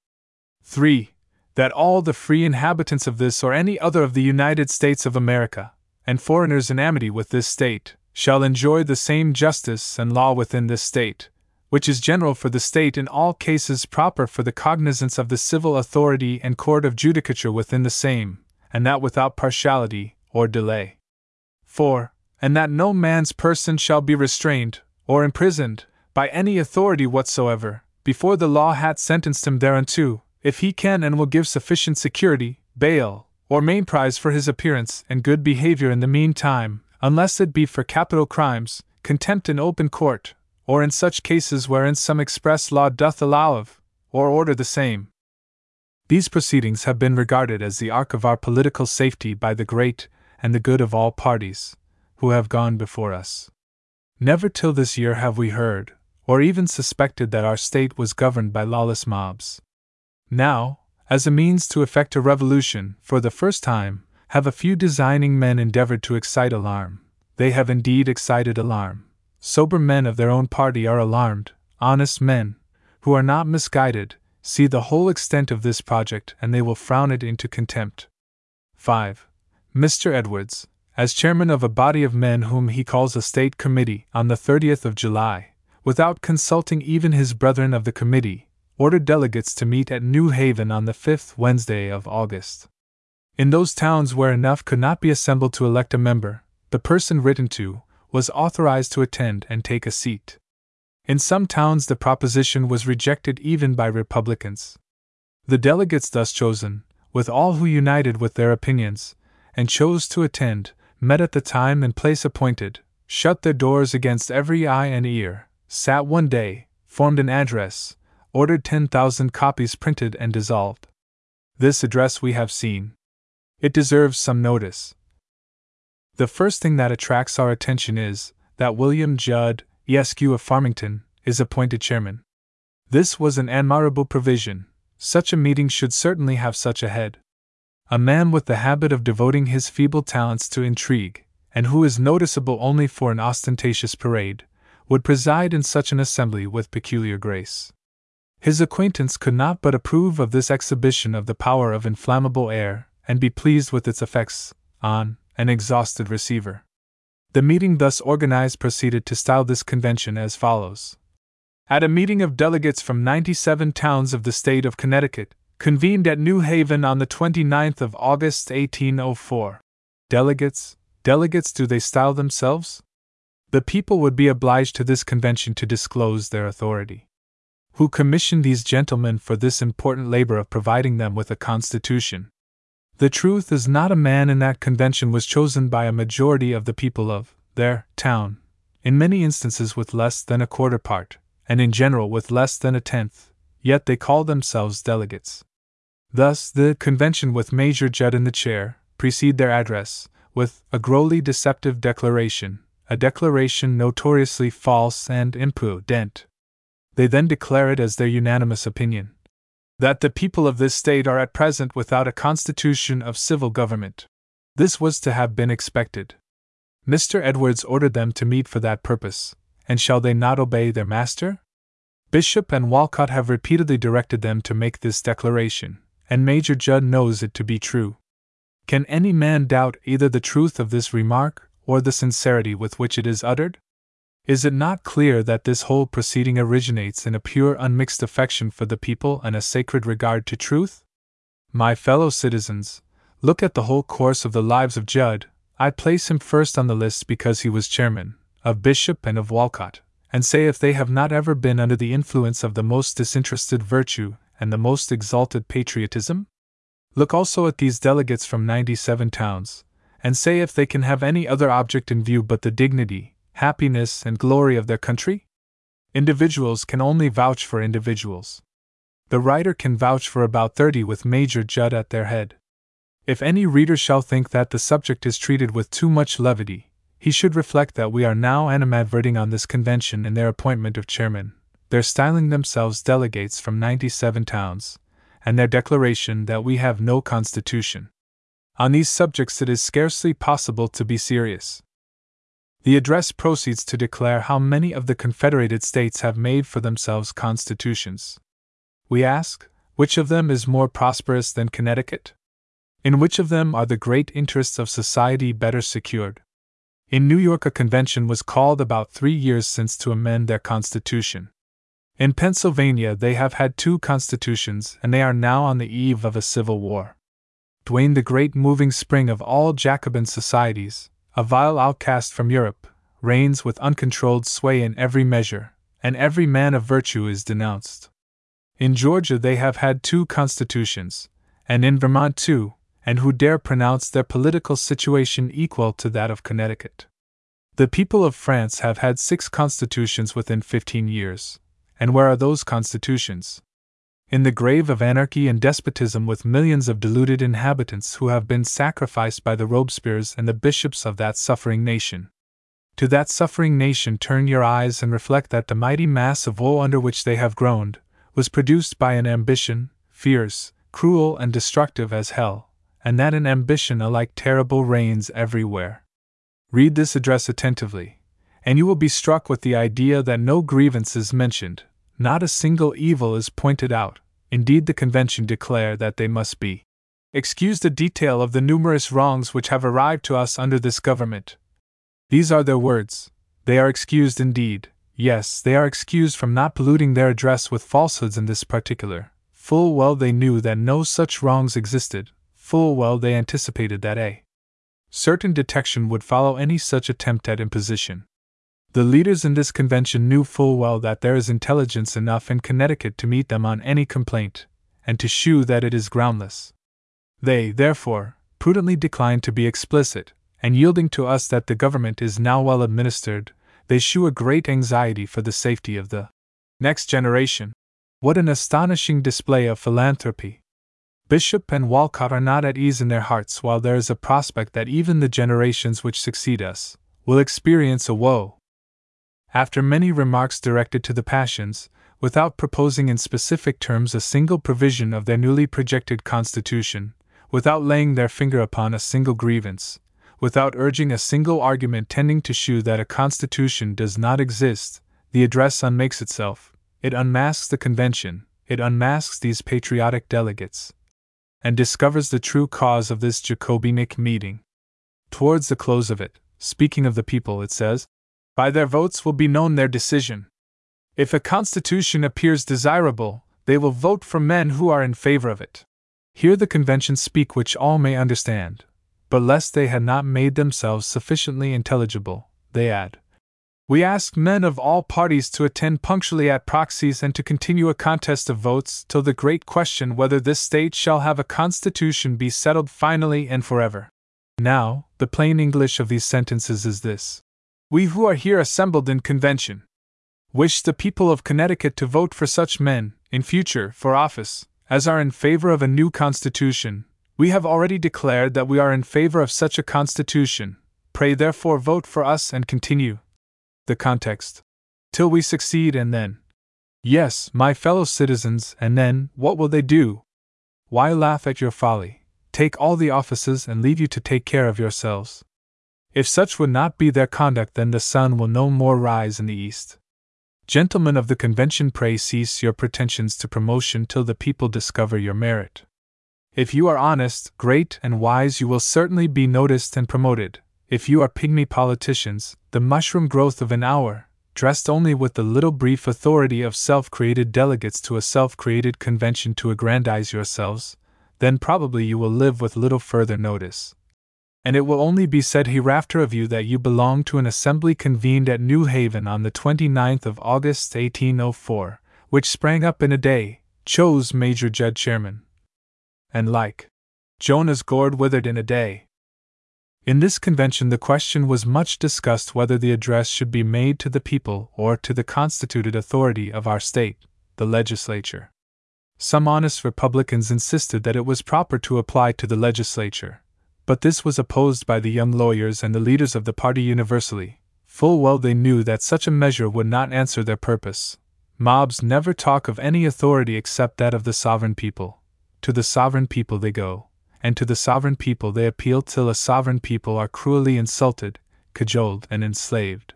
3. That all the free inhabitants of this or any other of the United States of America, and foreigners in amity with this state, shall enjoy the same justice and law within this state, which is general for the state in all cases proper for the cognizance of the civil authority and court of judicature within the same, and that without partiality or delay. 4. And that no man's person shall be restrained, or imprisoned, by any authority whatsoever, before the law hath sentenced him thereunto, if he can and will give sufficient security, bail, or mainprize for his appearance and good behavior in the meantime, unless it be for capital crimes, contempt in open court, or in such cases wherein some express law doth allow of, or order the same. These proceedings have been regarded as the ark of our political safety by the great and the good of all parties, who have gone before us. Never till this year have we heard, or even suspected that our state was governed by lawless mobs. Now, as a means to effect a revolution, for the first time, have a few designing men endeavored to excite alarm. They have indeed excited alarm. Sober men of their own party are alarmed, honest men, who are not misguided, see the whole extent of this project and they will frown it into contempt. 5. Mr. Edwards, as chairman of a body of men whom he calls a State Committee, on the 30th of July, without consulting even his brethren of the committee, ordered delegates to meet at New Haven on the fifth Wednesday of August. In those towns where enough could not be assembled to elect a member, the person written to was authorized to attend and take a seat. In some towns, the proposition was rejected even by Republicans. The delegates thus chosen, with all who united with their opinions, and chose to attend, met at the time and place appointed, shut their doors against every eye and ear, sat one day, formed an address, ordered 10,000 copies printed and dissolved. This address we have seen. It deserves some notice. The first thing that attracts our attention is that William Judd, Esq. of Farmington, is appointed chairman. This was an admirable provision. Such a meeting should certainly have such a head. A man with the habit of devoting his feeble talents to intrigue, and who is noticeable only for an ostentatious parade, would preside in such an assembly with peculiar grace. His acquaintance could not but approve of this exhibition of the power of inflammable air, and be pleased with its effects on an exhausted receiver. The meeting thus organized proceeded to style this convention as follows At a meeting of delegates from 97 towns of the state of Connecticut, convened at New Haven on the 29th of August 1804. Delegates, delegates do they style themselves? The people would be obliged to this convention to disclose their authority. Who commissioned these gentlemen for this important labor of providing them with a constitution? The truth is, not a man in that convention was chosen by a majority of the people of their town, in many instances with less than a quarter part, and in general with less than a tenth, yet they call themselves delegates. Thus, the convention with Major Judd in the chair precede their address with a grossly deceptive declaration, a declaration notoriously false and impudent. They then declare it as their unanimous opinion that the people of this state are at present without a constitution of civil government. This was to have been expected. Mr. Edwards ordered them to meet for that purpose, and shall they not obey their master? Bishop and Wolcott have repeatedly directed them to make this declaration, and Major Judd knows it to be true. Can any man doubt either the truth of this remark or the sincerity with which it is uttered? Is it not clear that this whole proceeding originates in a pure, unmixed affection for the people and a sacred regard to truth? My fellow citizens, look at the whole course of the lives of Judd. I place him first on the list because he was chairman, of Bishop and of Wolcott, and say if they have not ever been under the influence of the most disinterested virtue and the most exalted patriotism? Look also at these delegates from 97 towns, and say if they can have any other object in view but the dignity, happiness, and glory of their country? Individuals can only vouch for individuals. The writer can vouch for about 30 with Major Judd at their head. If any reader shall think that the subject is treated with too much levity, he should reflect that we are now animadverting on this convention in their appointment of chairman, their styling themselves delegates from 97 towns, and their declaration that we have no constitution. On these subjects it is scarcely possible to be serious. The address proceeds to declare how many of the Confederated States have made for themselves constitutions. We ask, which of them is more prosperous than Connecticut? In which of them are the great interests of society better secured? In New York, a convention was called about three years since to amend their constitution. In Pennsylvania, they have had two constitutions, and they are now on the eve of a civil war. Duane, the great moving spring of all Jacobin societies, a vile outcast from Europe, reigns with uncontrolled sway in every measure, and every man of virtue is denounced. In Georgia they have had two constitutions, and in Vermont too, and who dare pronounce their political situation equal to that of Connecticut? The people of France have had six constitutions within fifteen years, and where are those constitutions? In the grave of anarchy and despotism with millions of deluded inhabitants who have been sacrificed by the Robespierres and the bishops of that suffering nation. To that suffering nation turn your eyes and reflect that the mighty mass of woe under which they have groaned was produced by an ambition, fierce, cruel, and destructive as hell, and that an ambition alike terrible reigns everywhere. Read this address attentively, and you will be struck with the idea that no grievance is mentioned, not a single evil is pointed out, Indeed, the convention declare that they must be excused the detail of the numerous wrongs which have arrived to us under this government. These are their words. They are excused indeed. Yes, they are excused from not polluting their address with falsehoods in this particular. Full well they knew that no such wrongs existed, full well they anticipated that a certain detection would follow any such attempt at imposition. The leaders in this convention knew full well that there is intelligence enough in Connecticut to meet them on any complaint, and to shew that it is groundless. They, therefore, prudently declined to be explicit, and yielding to us that the government is now well administered, they shew a great anxiety for the safety of the next generation. What an astonishing display of philanthropy! Bishop and Wolcott are not at ease in their hearts while there is a prospect that even the generations which succeed us will experience a woe after many remarks directed to the passions, without proposing in specific terms a single provision of their newly projected constitution, without laying their finger upon a single grievance, without urging a single argument tending to shew that a constitution does not exist, the address unmakes itself, it unmasks the convention, it unmasks these patriotic delegates, and discovers the true cause of this Jacobinic meeting. Towards the close of it, speaking of the people, it says, by their votes will be known their decision. If a constitution appears desirable, they will vote for men who are in favor of it. Here the convention speak which all may understand, but lest they had not made themselves sufficiently intelligible, they add We ask men of all parties to attend punctually at proxies and to continue a contest of votes till the great question whether this state shall have a constitution be settled finally and forever. Now, the plain English of these sentences is this We who are here assembled in convention wish the people of Connecticut to vote for such men, in future, for office, as are in favor of a new constitution. We have already declared that we are in favor of such a constitution. Pray therefore vote for us and continue, the context. Till we succeed, and then. Yes, my fellow citizens, and then, what will they do? Why laugh at your folly, take all the offices, and leave you to take care of yourselves? If such would not be their conduct, then the sun will no more rise in the east. Gentlemen of the convention, pray cease your pretensions to promotion till the people discover your merit. If you are honest, great, and wise, you will certainly be noticed and promoted. If you are pygmy politicians, the mushroom growth of an hour, dressed only with the little brief authority of self created delegates to a self created convention to aggrandize yourselves, then probably you will live with little further notice. And it will only be said hereafter of you that you belong to an assembly convened at New Haven on the 29th of August 1804, which sprang up in a day, chose Major Judd chairman. And like Jonah's gourd withered in a day, in this convention, the question was much discussed whether the address should be made to the people or to the constituted authority of our state, the legislature. Some honest Republicans insisted that it was proper to apply to the legislature, but this was opposed by the young lawyers and the leaders of the party universally. Full well they knew that such a measure would not answer their purpose. Mobs never talk of any authority except that of the sovereign people. To the sovereign people they go and to the sovereign people they appeal till a sovereign people are cruelly insulted, cajoled, and enslaved.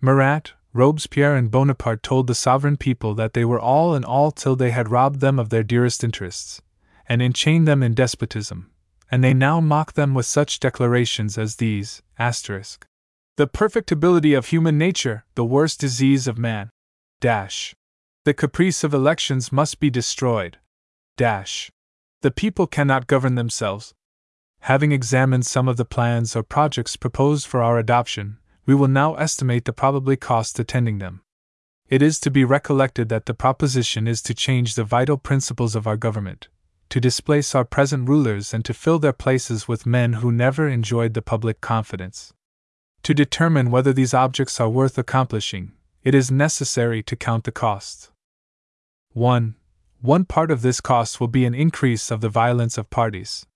Marat, Robespierre, and Bonaparte told the sovereign people that they were all in all till they had robbed them of their dearest interests, and enchained them in despotism, and they now mock them with such declarations as these asterisk. The perfectibility of human nature, the worst disease of man. Dash. The caprice of elections must be destroyed. Dash. The people cannot govern themselves. Having examined some of the plans or projects proposed for our adoption, we will now estimate the probably cost attending them. It is to be recollected that the proposition is to change the vital principles of our government, to displace our present rulers and to fill their places with men who never enjoyed the public confidence. To determine whether these objects are worth accomplishing, it is necessary to count the cost. 1. One part of this cost will be an increase of the violence of parties.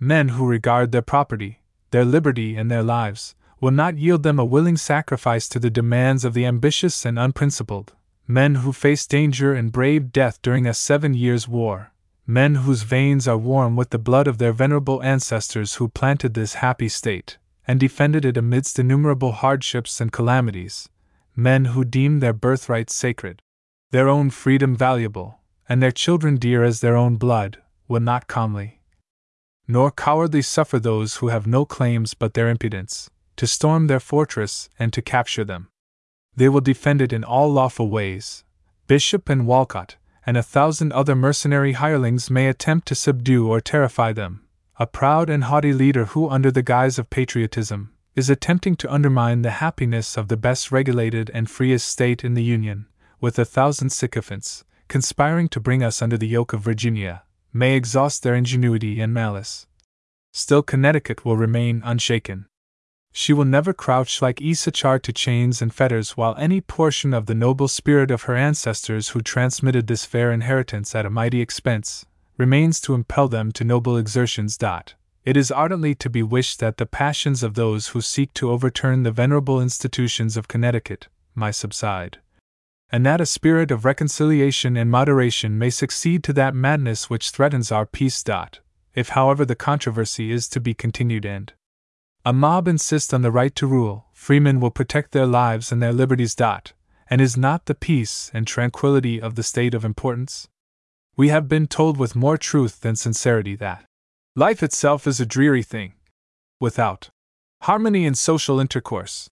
Men who regard their property, their liberty, and their lives will not yield them a willing sacrifice to the demands of the ambitious and unprincipled. Men who faced danger and braved death during a seven years' war. Men whose veins are warm with the blood of their venerable ancestors who planted this happy state, and defended it amidst innumerable hardships and calamities. Men who deemed their birthright sacred, their own freedom valuable, and their children dear as their own blood, will not calmly nor cowardly suffer those who have no claims but their impudence to storm their fortress and to capture them. They will defend it in all lawful ways. Bishop and Wolcott, and a thousand other mercenary hirelings may attempt to subdue or terrify them. A proud and haughty leader who, under the guise of patriotism, is attempting to undermine the happiness of the best regulated and freest state in the Union, with a thousand sycophants, conspiring to bring us under the yoke of Virginia, may exhaust their ingenuity and malice. Still, Connecticut will remain unshaken. She will never crouch like Issachar to chains and fetters while any portion of the noble spirit of her ancestors who transmitted this fair inheritance at a mighty expense remains to impel them to noble exertions. It is ardently to be wished that the passions of those who seek to overturn the venerable institutions of Connecticut may subside and that a spirit of reconciliation and moderation may succeed to that madness which threatens our peace. If, however, the controversy is to be continued and a mob insist on the right to rule, freemen will protect their lives and their liberties. And is not the peace and tranquility of the state of importance? We have been told with more truth than sincerity that life itself is a dreary thing. Without harmony in social intercourse,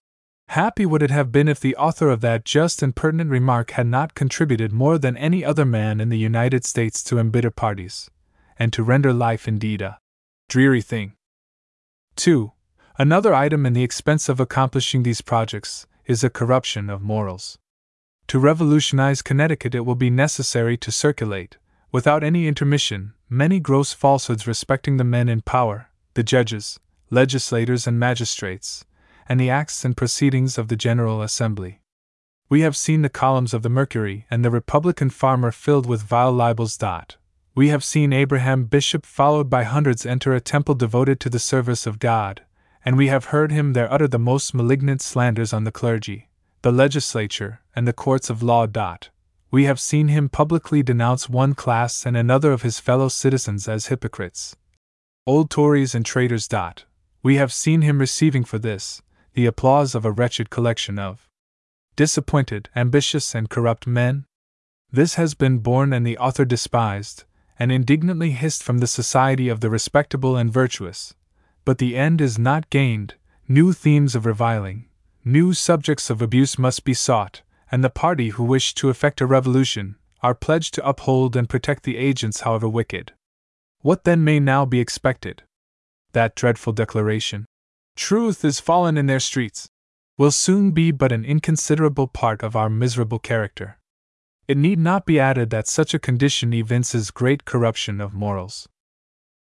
Happy would it have been if the author of that just and pertinent remark had not contributed more than any other man in the United States to embitter parties, and to render life indeed a dreary thing. 2. Another item in the expense of accomplishing these projects is a corruption of morals. To revolutionize Connecticut, it will be necessary to circulate, without any intermission, many gross falsehoods respecting the men in power, the judges, legislators, and magistrates, and the acts and proceedings of the General Assembly. We have seen the columns of the Mercury and the Republican Farmer filled with vile libels. We have seen Abraham Bishop followed by hundreds enter a temple devoted to the service of God, and we have heard him there utter the most malignant slanders on the clergy, the legislature, and the courts of law. We have seen him publicly denounce one class and another of his fellow citizens as hypocrites. Old Tories and traitors. We have seen him receiving for this the applause of a wretched collection of disappointed, ambitious, and corrupt men? This has been borne and the author despised, and indignantly hissed from the society of the respectable and virtuous. But the end is not gained, new themes of reviling, new subjects of abuse must be sought, and the party who wish to effect a revolution are pledged to uphold and protect the agents, however wicked. What then may now be expected? That dreadful declaration Truth is fallen in their streets will soon be but an inconsiderable part of our miserable character. It need not be added that such a condition evinces great corruption of morals.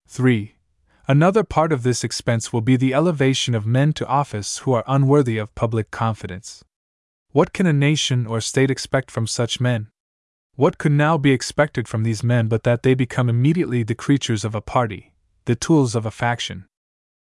3. Another part of this expense will be the elevation of men to office who are unworthy of public confidence. What can a nation or state expect from such men? What could now be expected from these men but that they become immediately the creatures of a party, the tools of a faction?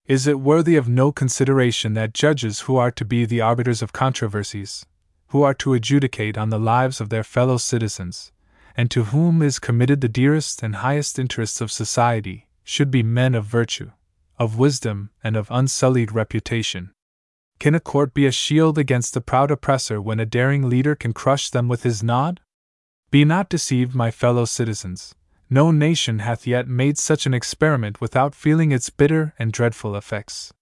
Is it worthy of no consideration that judges who are to be the arbiters of controversies, who are to adjudicate on the lives of their fellow citizens, and to whom is committed the dearest and highest interests of society, should be men of virtue, of wisdom, and of unsullied reputation? Can a court be a shield against the proud oppressor when a daring leader can crush them with his nod? Be not deceived, my fellow citizens. No nation hath yet made such an experiment without feeling its bitter and dreadful effects.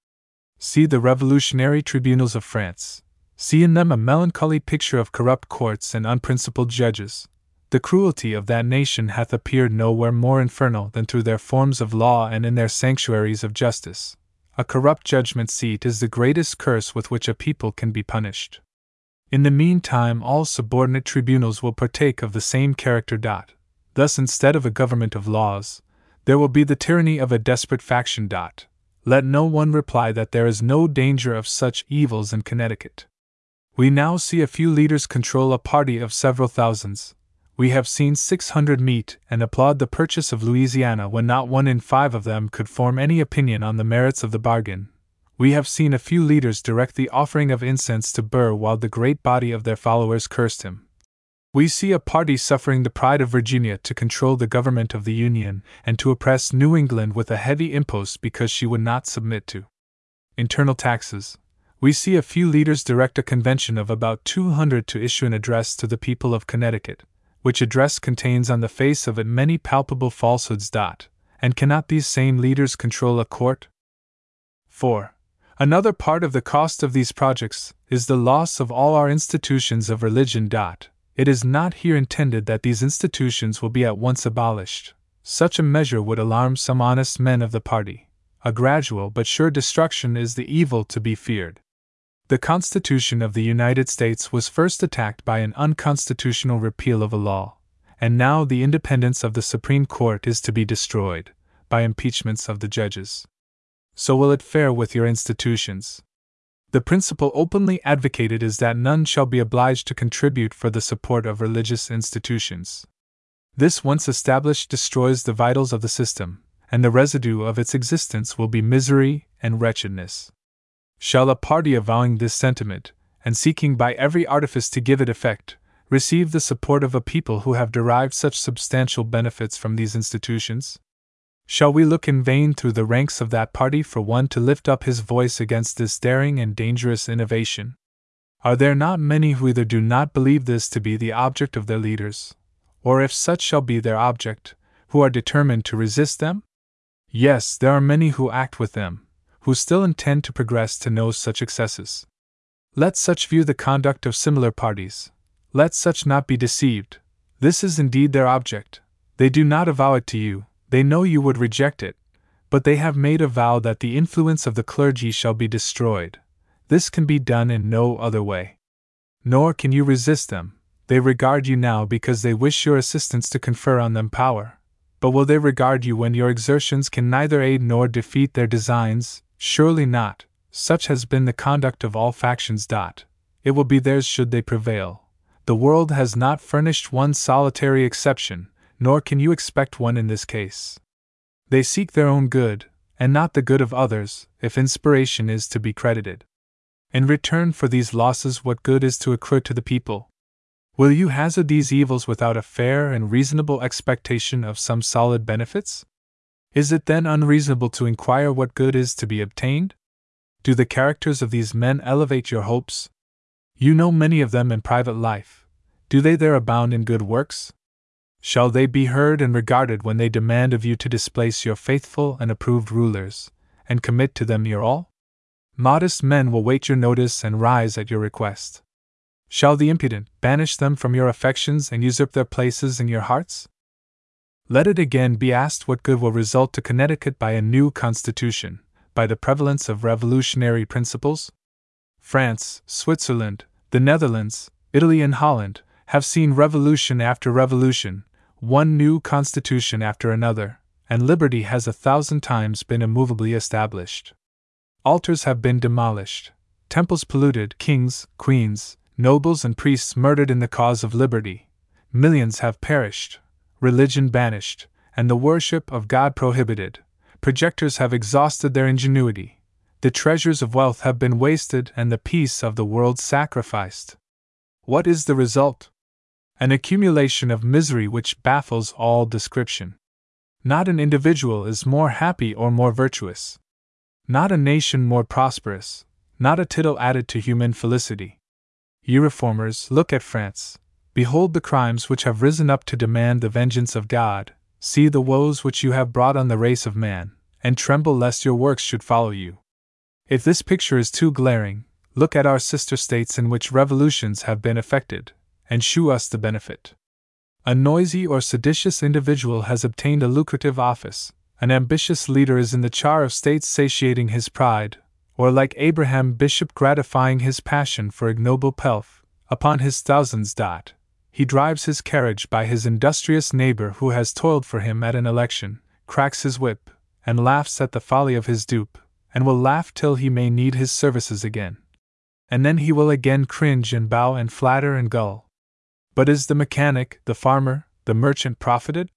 See the revolutionary tribunals of France. See in them a melancholy picture of corrupt courts and unprincipled judges. The cruelty of that nation hath appeared nowhere more infernal than through their forms of law and in their sanctuaries of justice. A corrupt judgment seat is the greatest curse with which a people can be punished. In the meantime, all subordinate tribunals will partake of the same character. Dot. Thus, instead of a government of laws, there will be the tyranny of a desperate faction. Dot. Let no one reply that there is no danger of such evils in Connecticut. We now see a few leaders control a party of several thousands. We have seen 600 meet and applaud the purchase of Louisiana when not one in five of them could form any opinion on the merits of the bargain. We have seen a few leaders direct the offering of incense to Burr while the great body of their followers cursed him. We see a party suffering the pride of Virginia to control the government of the Union and to oppress New England with a heavy impost because she would not submit to internal taxes. We see a few leaders direct a convention of about 200 to issue an address to the people of Connecticut, which address contains on the face of it many palpable falsehoods. And cannot these same leaders control a court? 4. Another part of the cost of these projects is the loss of all our institutions of religion. It is not here intended that these institutions will be at once abolished. Such a measure would alarm some honest men of the party. A gradual but sure destruction is the evil to be feared. The Constitution of the United States was first attacked by an unconstitutional repeal of a law, and now the independence of the Supreme Court is to be destroyed by impeachments of the judges. So will it fare with your institutions. The principle openly advocated is that none shall be obliged to contribute for the support of religious institutions. This once established destroys the vitals of the system, and the residue of its existence will be misery and wretchedness. Shall a party avowing this sentiment, and seeking by every artifice to give it effect, receive the support of a people who have derived such substantial benefits from these institutions? Shall we look in vain through the ranks of that party for one to lift up his voice against this daring and dangerous innovation? Are there not many who either do not believe this to be the object of their leaders, or if such shall be their object, who are determined to resist them? Yes, there are many who act with them, who still intend to progress to no such excesses. Let such view the conduct of similar parties. Let such not be deceived. This is indeed their object. They do not avow it to you, they know you would reject it, but they have made a vow that the influence of the clergy shall be destroyed. This can be done in no other way. Nor can you resist them. They regard you now because they wish your assistance to confer on them power. But will they regard you when your exertions can neither aid nor defeat their designs? Surely not. Such has been the conduct of all factions. It will be theirs should they prevail. The world has not furnished one solitary exception, nor can you expect one in this case. They seek their own good, and not the good of others, if inspiration is to be credited. In return for these losses, what good is to accrue to the people? Will you hazard these evils without a fair and reasonable expectation of some solid benefits? Is it then unreasonable to inquire what good is to be obtained? Do the characters of these men elevate your hopes? You know many of them in private life. Do they there abound in good works? Shall they be heard and regarded when they demand of you to displace your faithful and approved rulers, and commit to them your all? Modest men will wait your notice and rise at your request. Shall the impudent banish them from your affections and usurp their places in your hearts? Let it again be asked what good will result to Connecticut by a new constitution, by the prevalence of revolutionary principles? France, Switzerland, the Netherlands, Italy, and Holland have seen revolution after revolution, one new constitution after another, and liberty has a thousand times been immovably established. Altars have been demolished, temples polluted, kings, queens, nobles, and priests murdered in the cause of liberty. Millions have perished, religion banished, and the worship of God prohibited. Projectors have exhausted their ingenuity, the treasures of wealth have been wasted and the peace of the world sacrificed. What is the result? An accumulation of misery which baffles all description. Not an individual is more happy or more virtuous. Not a nation more prosperous, not a tittle added to human felicity. Ye reformers, look at France. Behold the crimes which have risen up to demand the vengeance of God. See the woes which you have brought on the race of man, and tremble lest your works should follow you. If this picture is too glaring, look at our sister states in which revolutions have been effected, and shew us the benefit. A noisy or seditious individual has obtained a lucrative office, an ambitious leader is in the char of states satiating his pride, or like Abraham Bishop gratifying his passion for ignoble pelf, upon his thousands. Dot. He drives his carriage by his industrious neighbor who has toiled for him at an election, cracks his whip, and laughs at the folly of his dupe, and will laugh till he may need his services again. And then he will again cringe and bow and flatter and gull. But is the mechanic, the farmer, the merchant profited?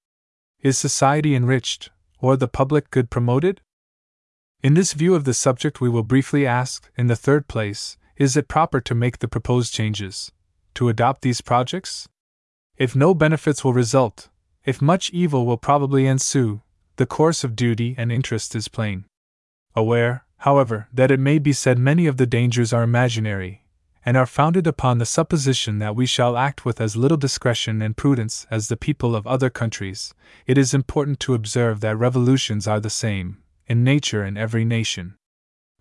Is society enriched, or the public good promoted? In this view of the subject, we will briefly ask, in the third place, is it proper to make the proposed changes? To adopt these projects? If no benefits will result, if much evil will probably ensue, the course of duty and interest is plain aware, however, that it may be said many of the dangers are imaginary, and are founded upon the supposition that we shall act with as little discretion and prudence as the people of other countries, it is important to observe that revolutions are the same, in nature in every nation.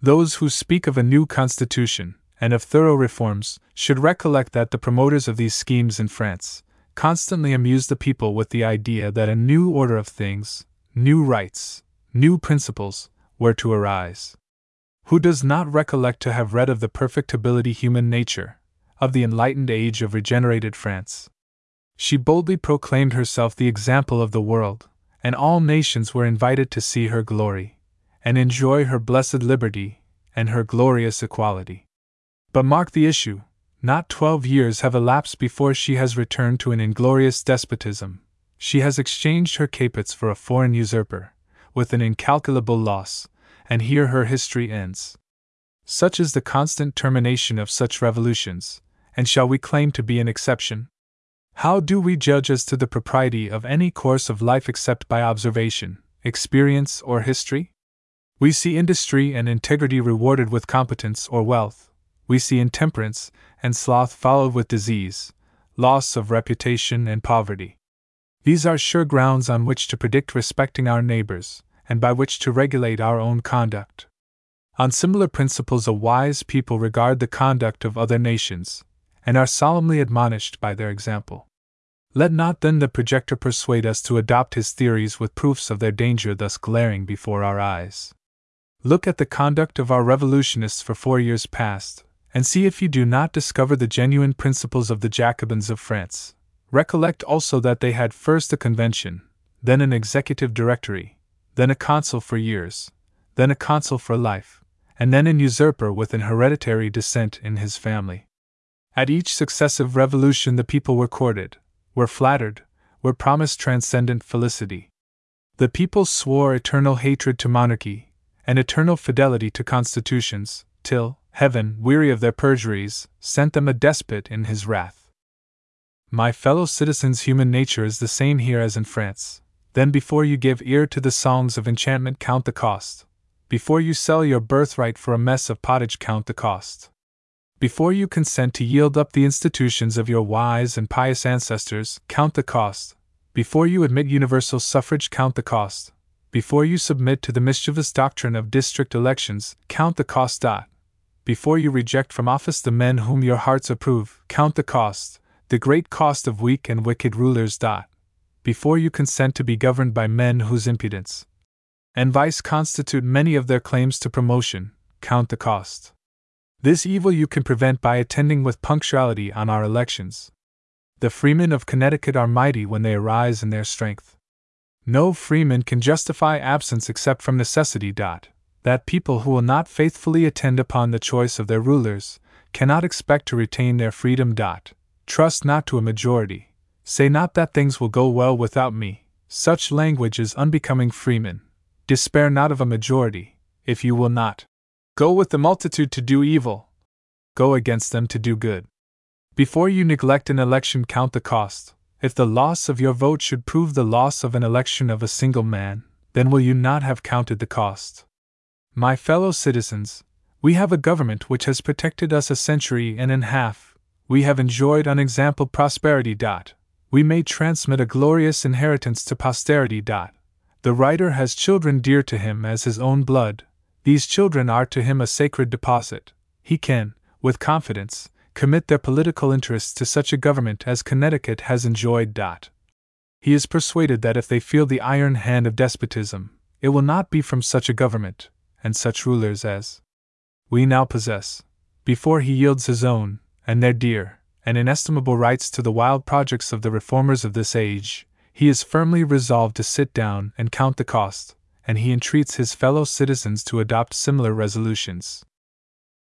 Those who speak of a new constitution, and of thorough reforms, should recollect that the promoters of these schemes in France constantly amuse the people with the idea that a new order of things, new rights, new principles, were to arise. Who does not recollect to have read of the perfectibility human nature, of the enlightened age of regenerated France? She boldly proclaimed herself the example of the world, and all nations were invited to see her glory, and enjoy her blessed liberty, and her glorious equality. But mark the issue not twelve years have elapsed before she has returned to an inglorious despotism. She has exchanged her capets for a foreign usurper, with an incalculable loss, and here her history ends. Such is the constant termination of such revolutions, and shall we claim to be an exception? How do we judge as to the propriety of any course of life except by observation, experience, or history? We see industry and integrity rewarded with competence or wealth, we see intemperance and sloth followed with disease, loss of reputation and poverty. These are sure grounds on which to predict respecting our neighbors, and by which to regulate our own conduct. On similar principles, a wise people regard the conduct of other nations, and are solemnly admonished by their example. Let not then the projector persuade us to adopt his theories with proofs of their danger thus glaring before our eyes. Look at the conduct of our revolutionists for four years past, and see if you do not discover the genuine principles of the Jacobins of France. Recollect also that they had first a convention, then an executive directory, then a consul for years, then a consul for life, and then an usurper with an hereditary descent in his family. At each successive revolution, the people were courted, were flattered, were promised transcendent felicity. The people swore eternal hatred to monarchy, and eternal fidelity to constitutions, till, heaven, weary of their perjuries, sent them a despot in his wrath. My fellow citizens, human nature is the same here as in France. Then, before you give ear to the songs of enchantment, count the cost. Before you sell your birthright for a mess of pottage, count the cost. Before you consent to yield up the institutions of your wise and pious ancestors, count the cost. Before you admit universal suffrage, count the cost. Before you submit to the mischievous doctrine of district elections, count the cost. Before you reject from office the men whom your hearts approve, count the cost, the great cost of weak and wicked rulers. Before you consent to be governed by men whose impudence and vice constitute many of their claims to promotion, count the cost. This evil you can prevent by attending with punctuality on our elections. The freemen of Connecticut are mighty when they arise in their strength. No freeman can justify absence except from necessity. That people who will not faithfully attend upon the choice of their rulers cannot expect to retain their freedom. Trust not to a majority. Say not that things will go well without me. Such language is unbecoming freemen. Despair not of a majority, if you will not. Go with the multitude to do evil. Go against them to do good. Before you neglect an election, count the cost. If the loss of your vote should prove the loss of an election of a single man, then will you not have counted the cost? My fellow citizens, we have a government which has protected us a century and a half. We have enjoyed unexampled prosperity. We may transmit a glorious inheritance to posterity. The writer has children dear to him as his own blood, these children are to him a sacred deposit. He can, with confidence, commit their political interests to such a government as Connecticut has enjoyed. He is persuaded that if they feel the iron hand of despotism, it will not be from such a government, and such rulers as we now possess, before he yields his own, and their dear, and inestimable rights to the wild projects of the reformers of this age, he is firmly resolved to sit down and count the cost, and he entreats his fellow citizens to adopt similar resolutions.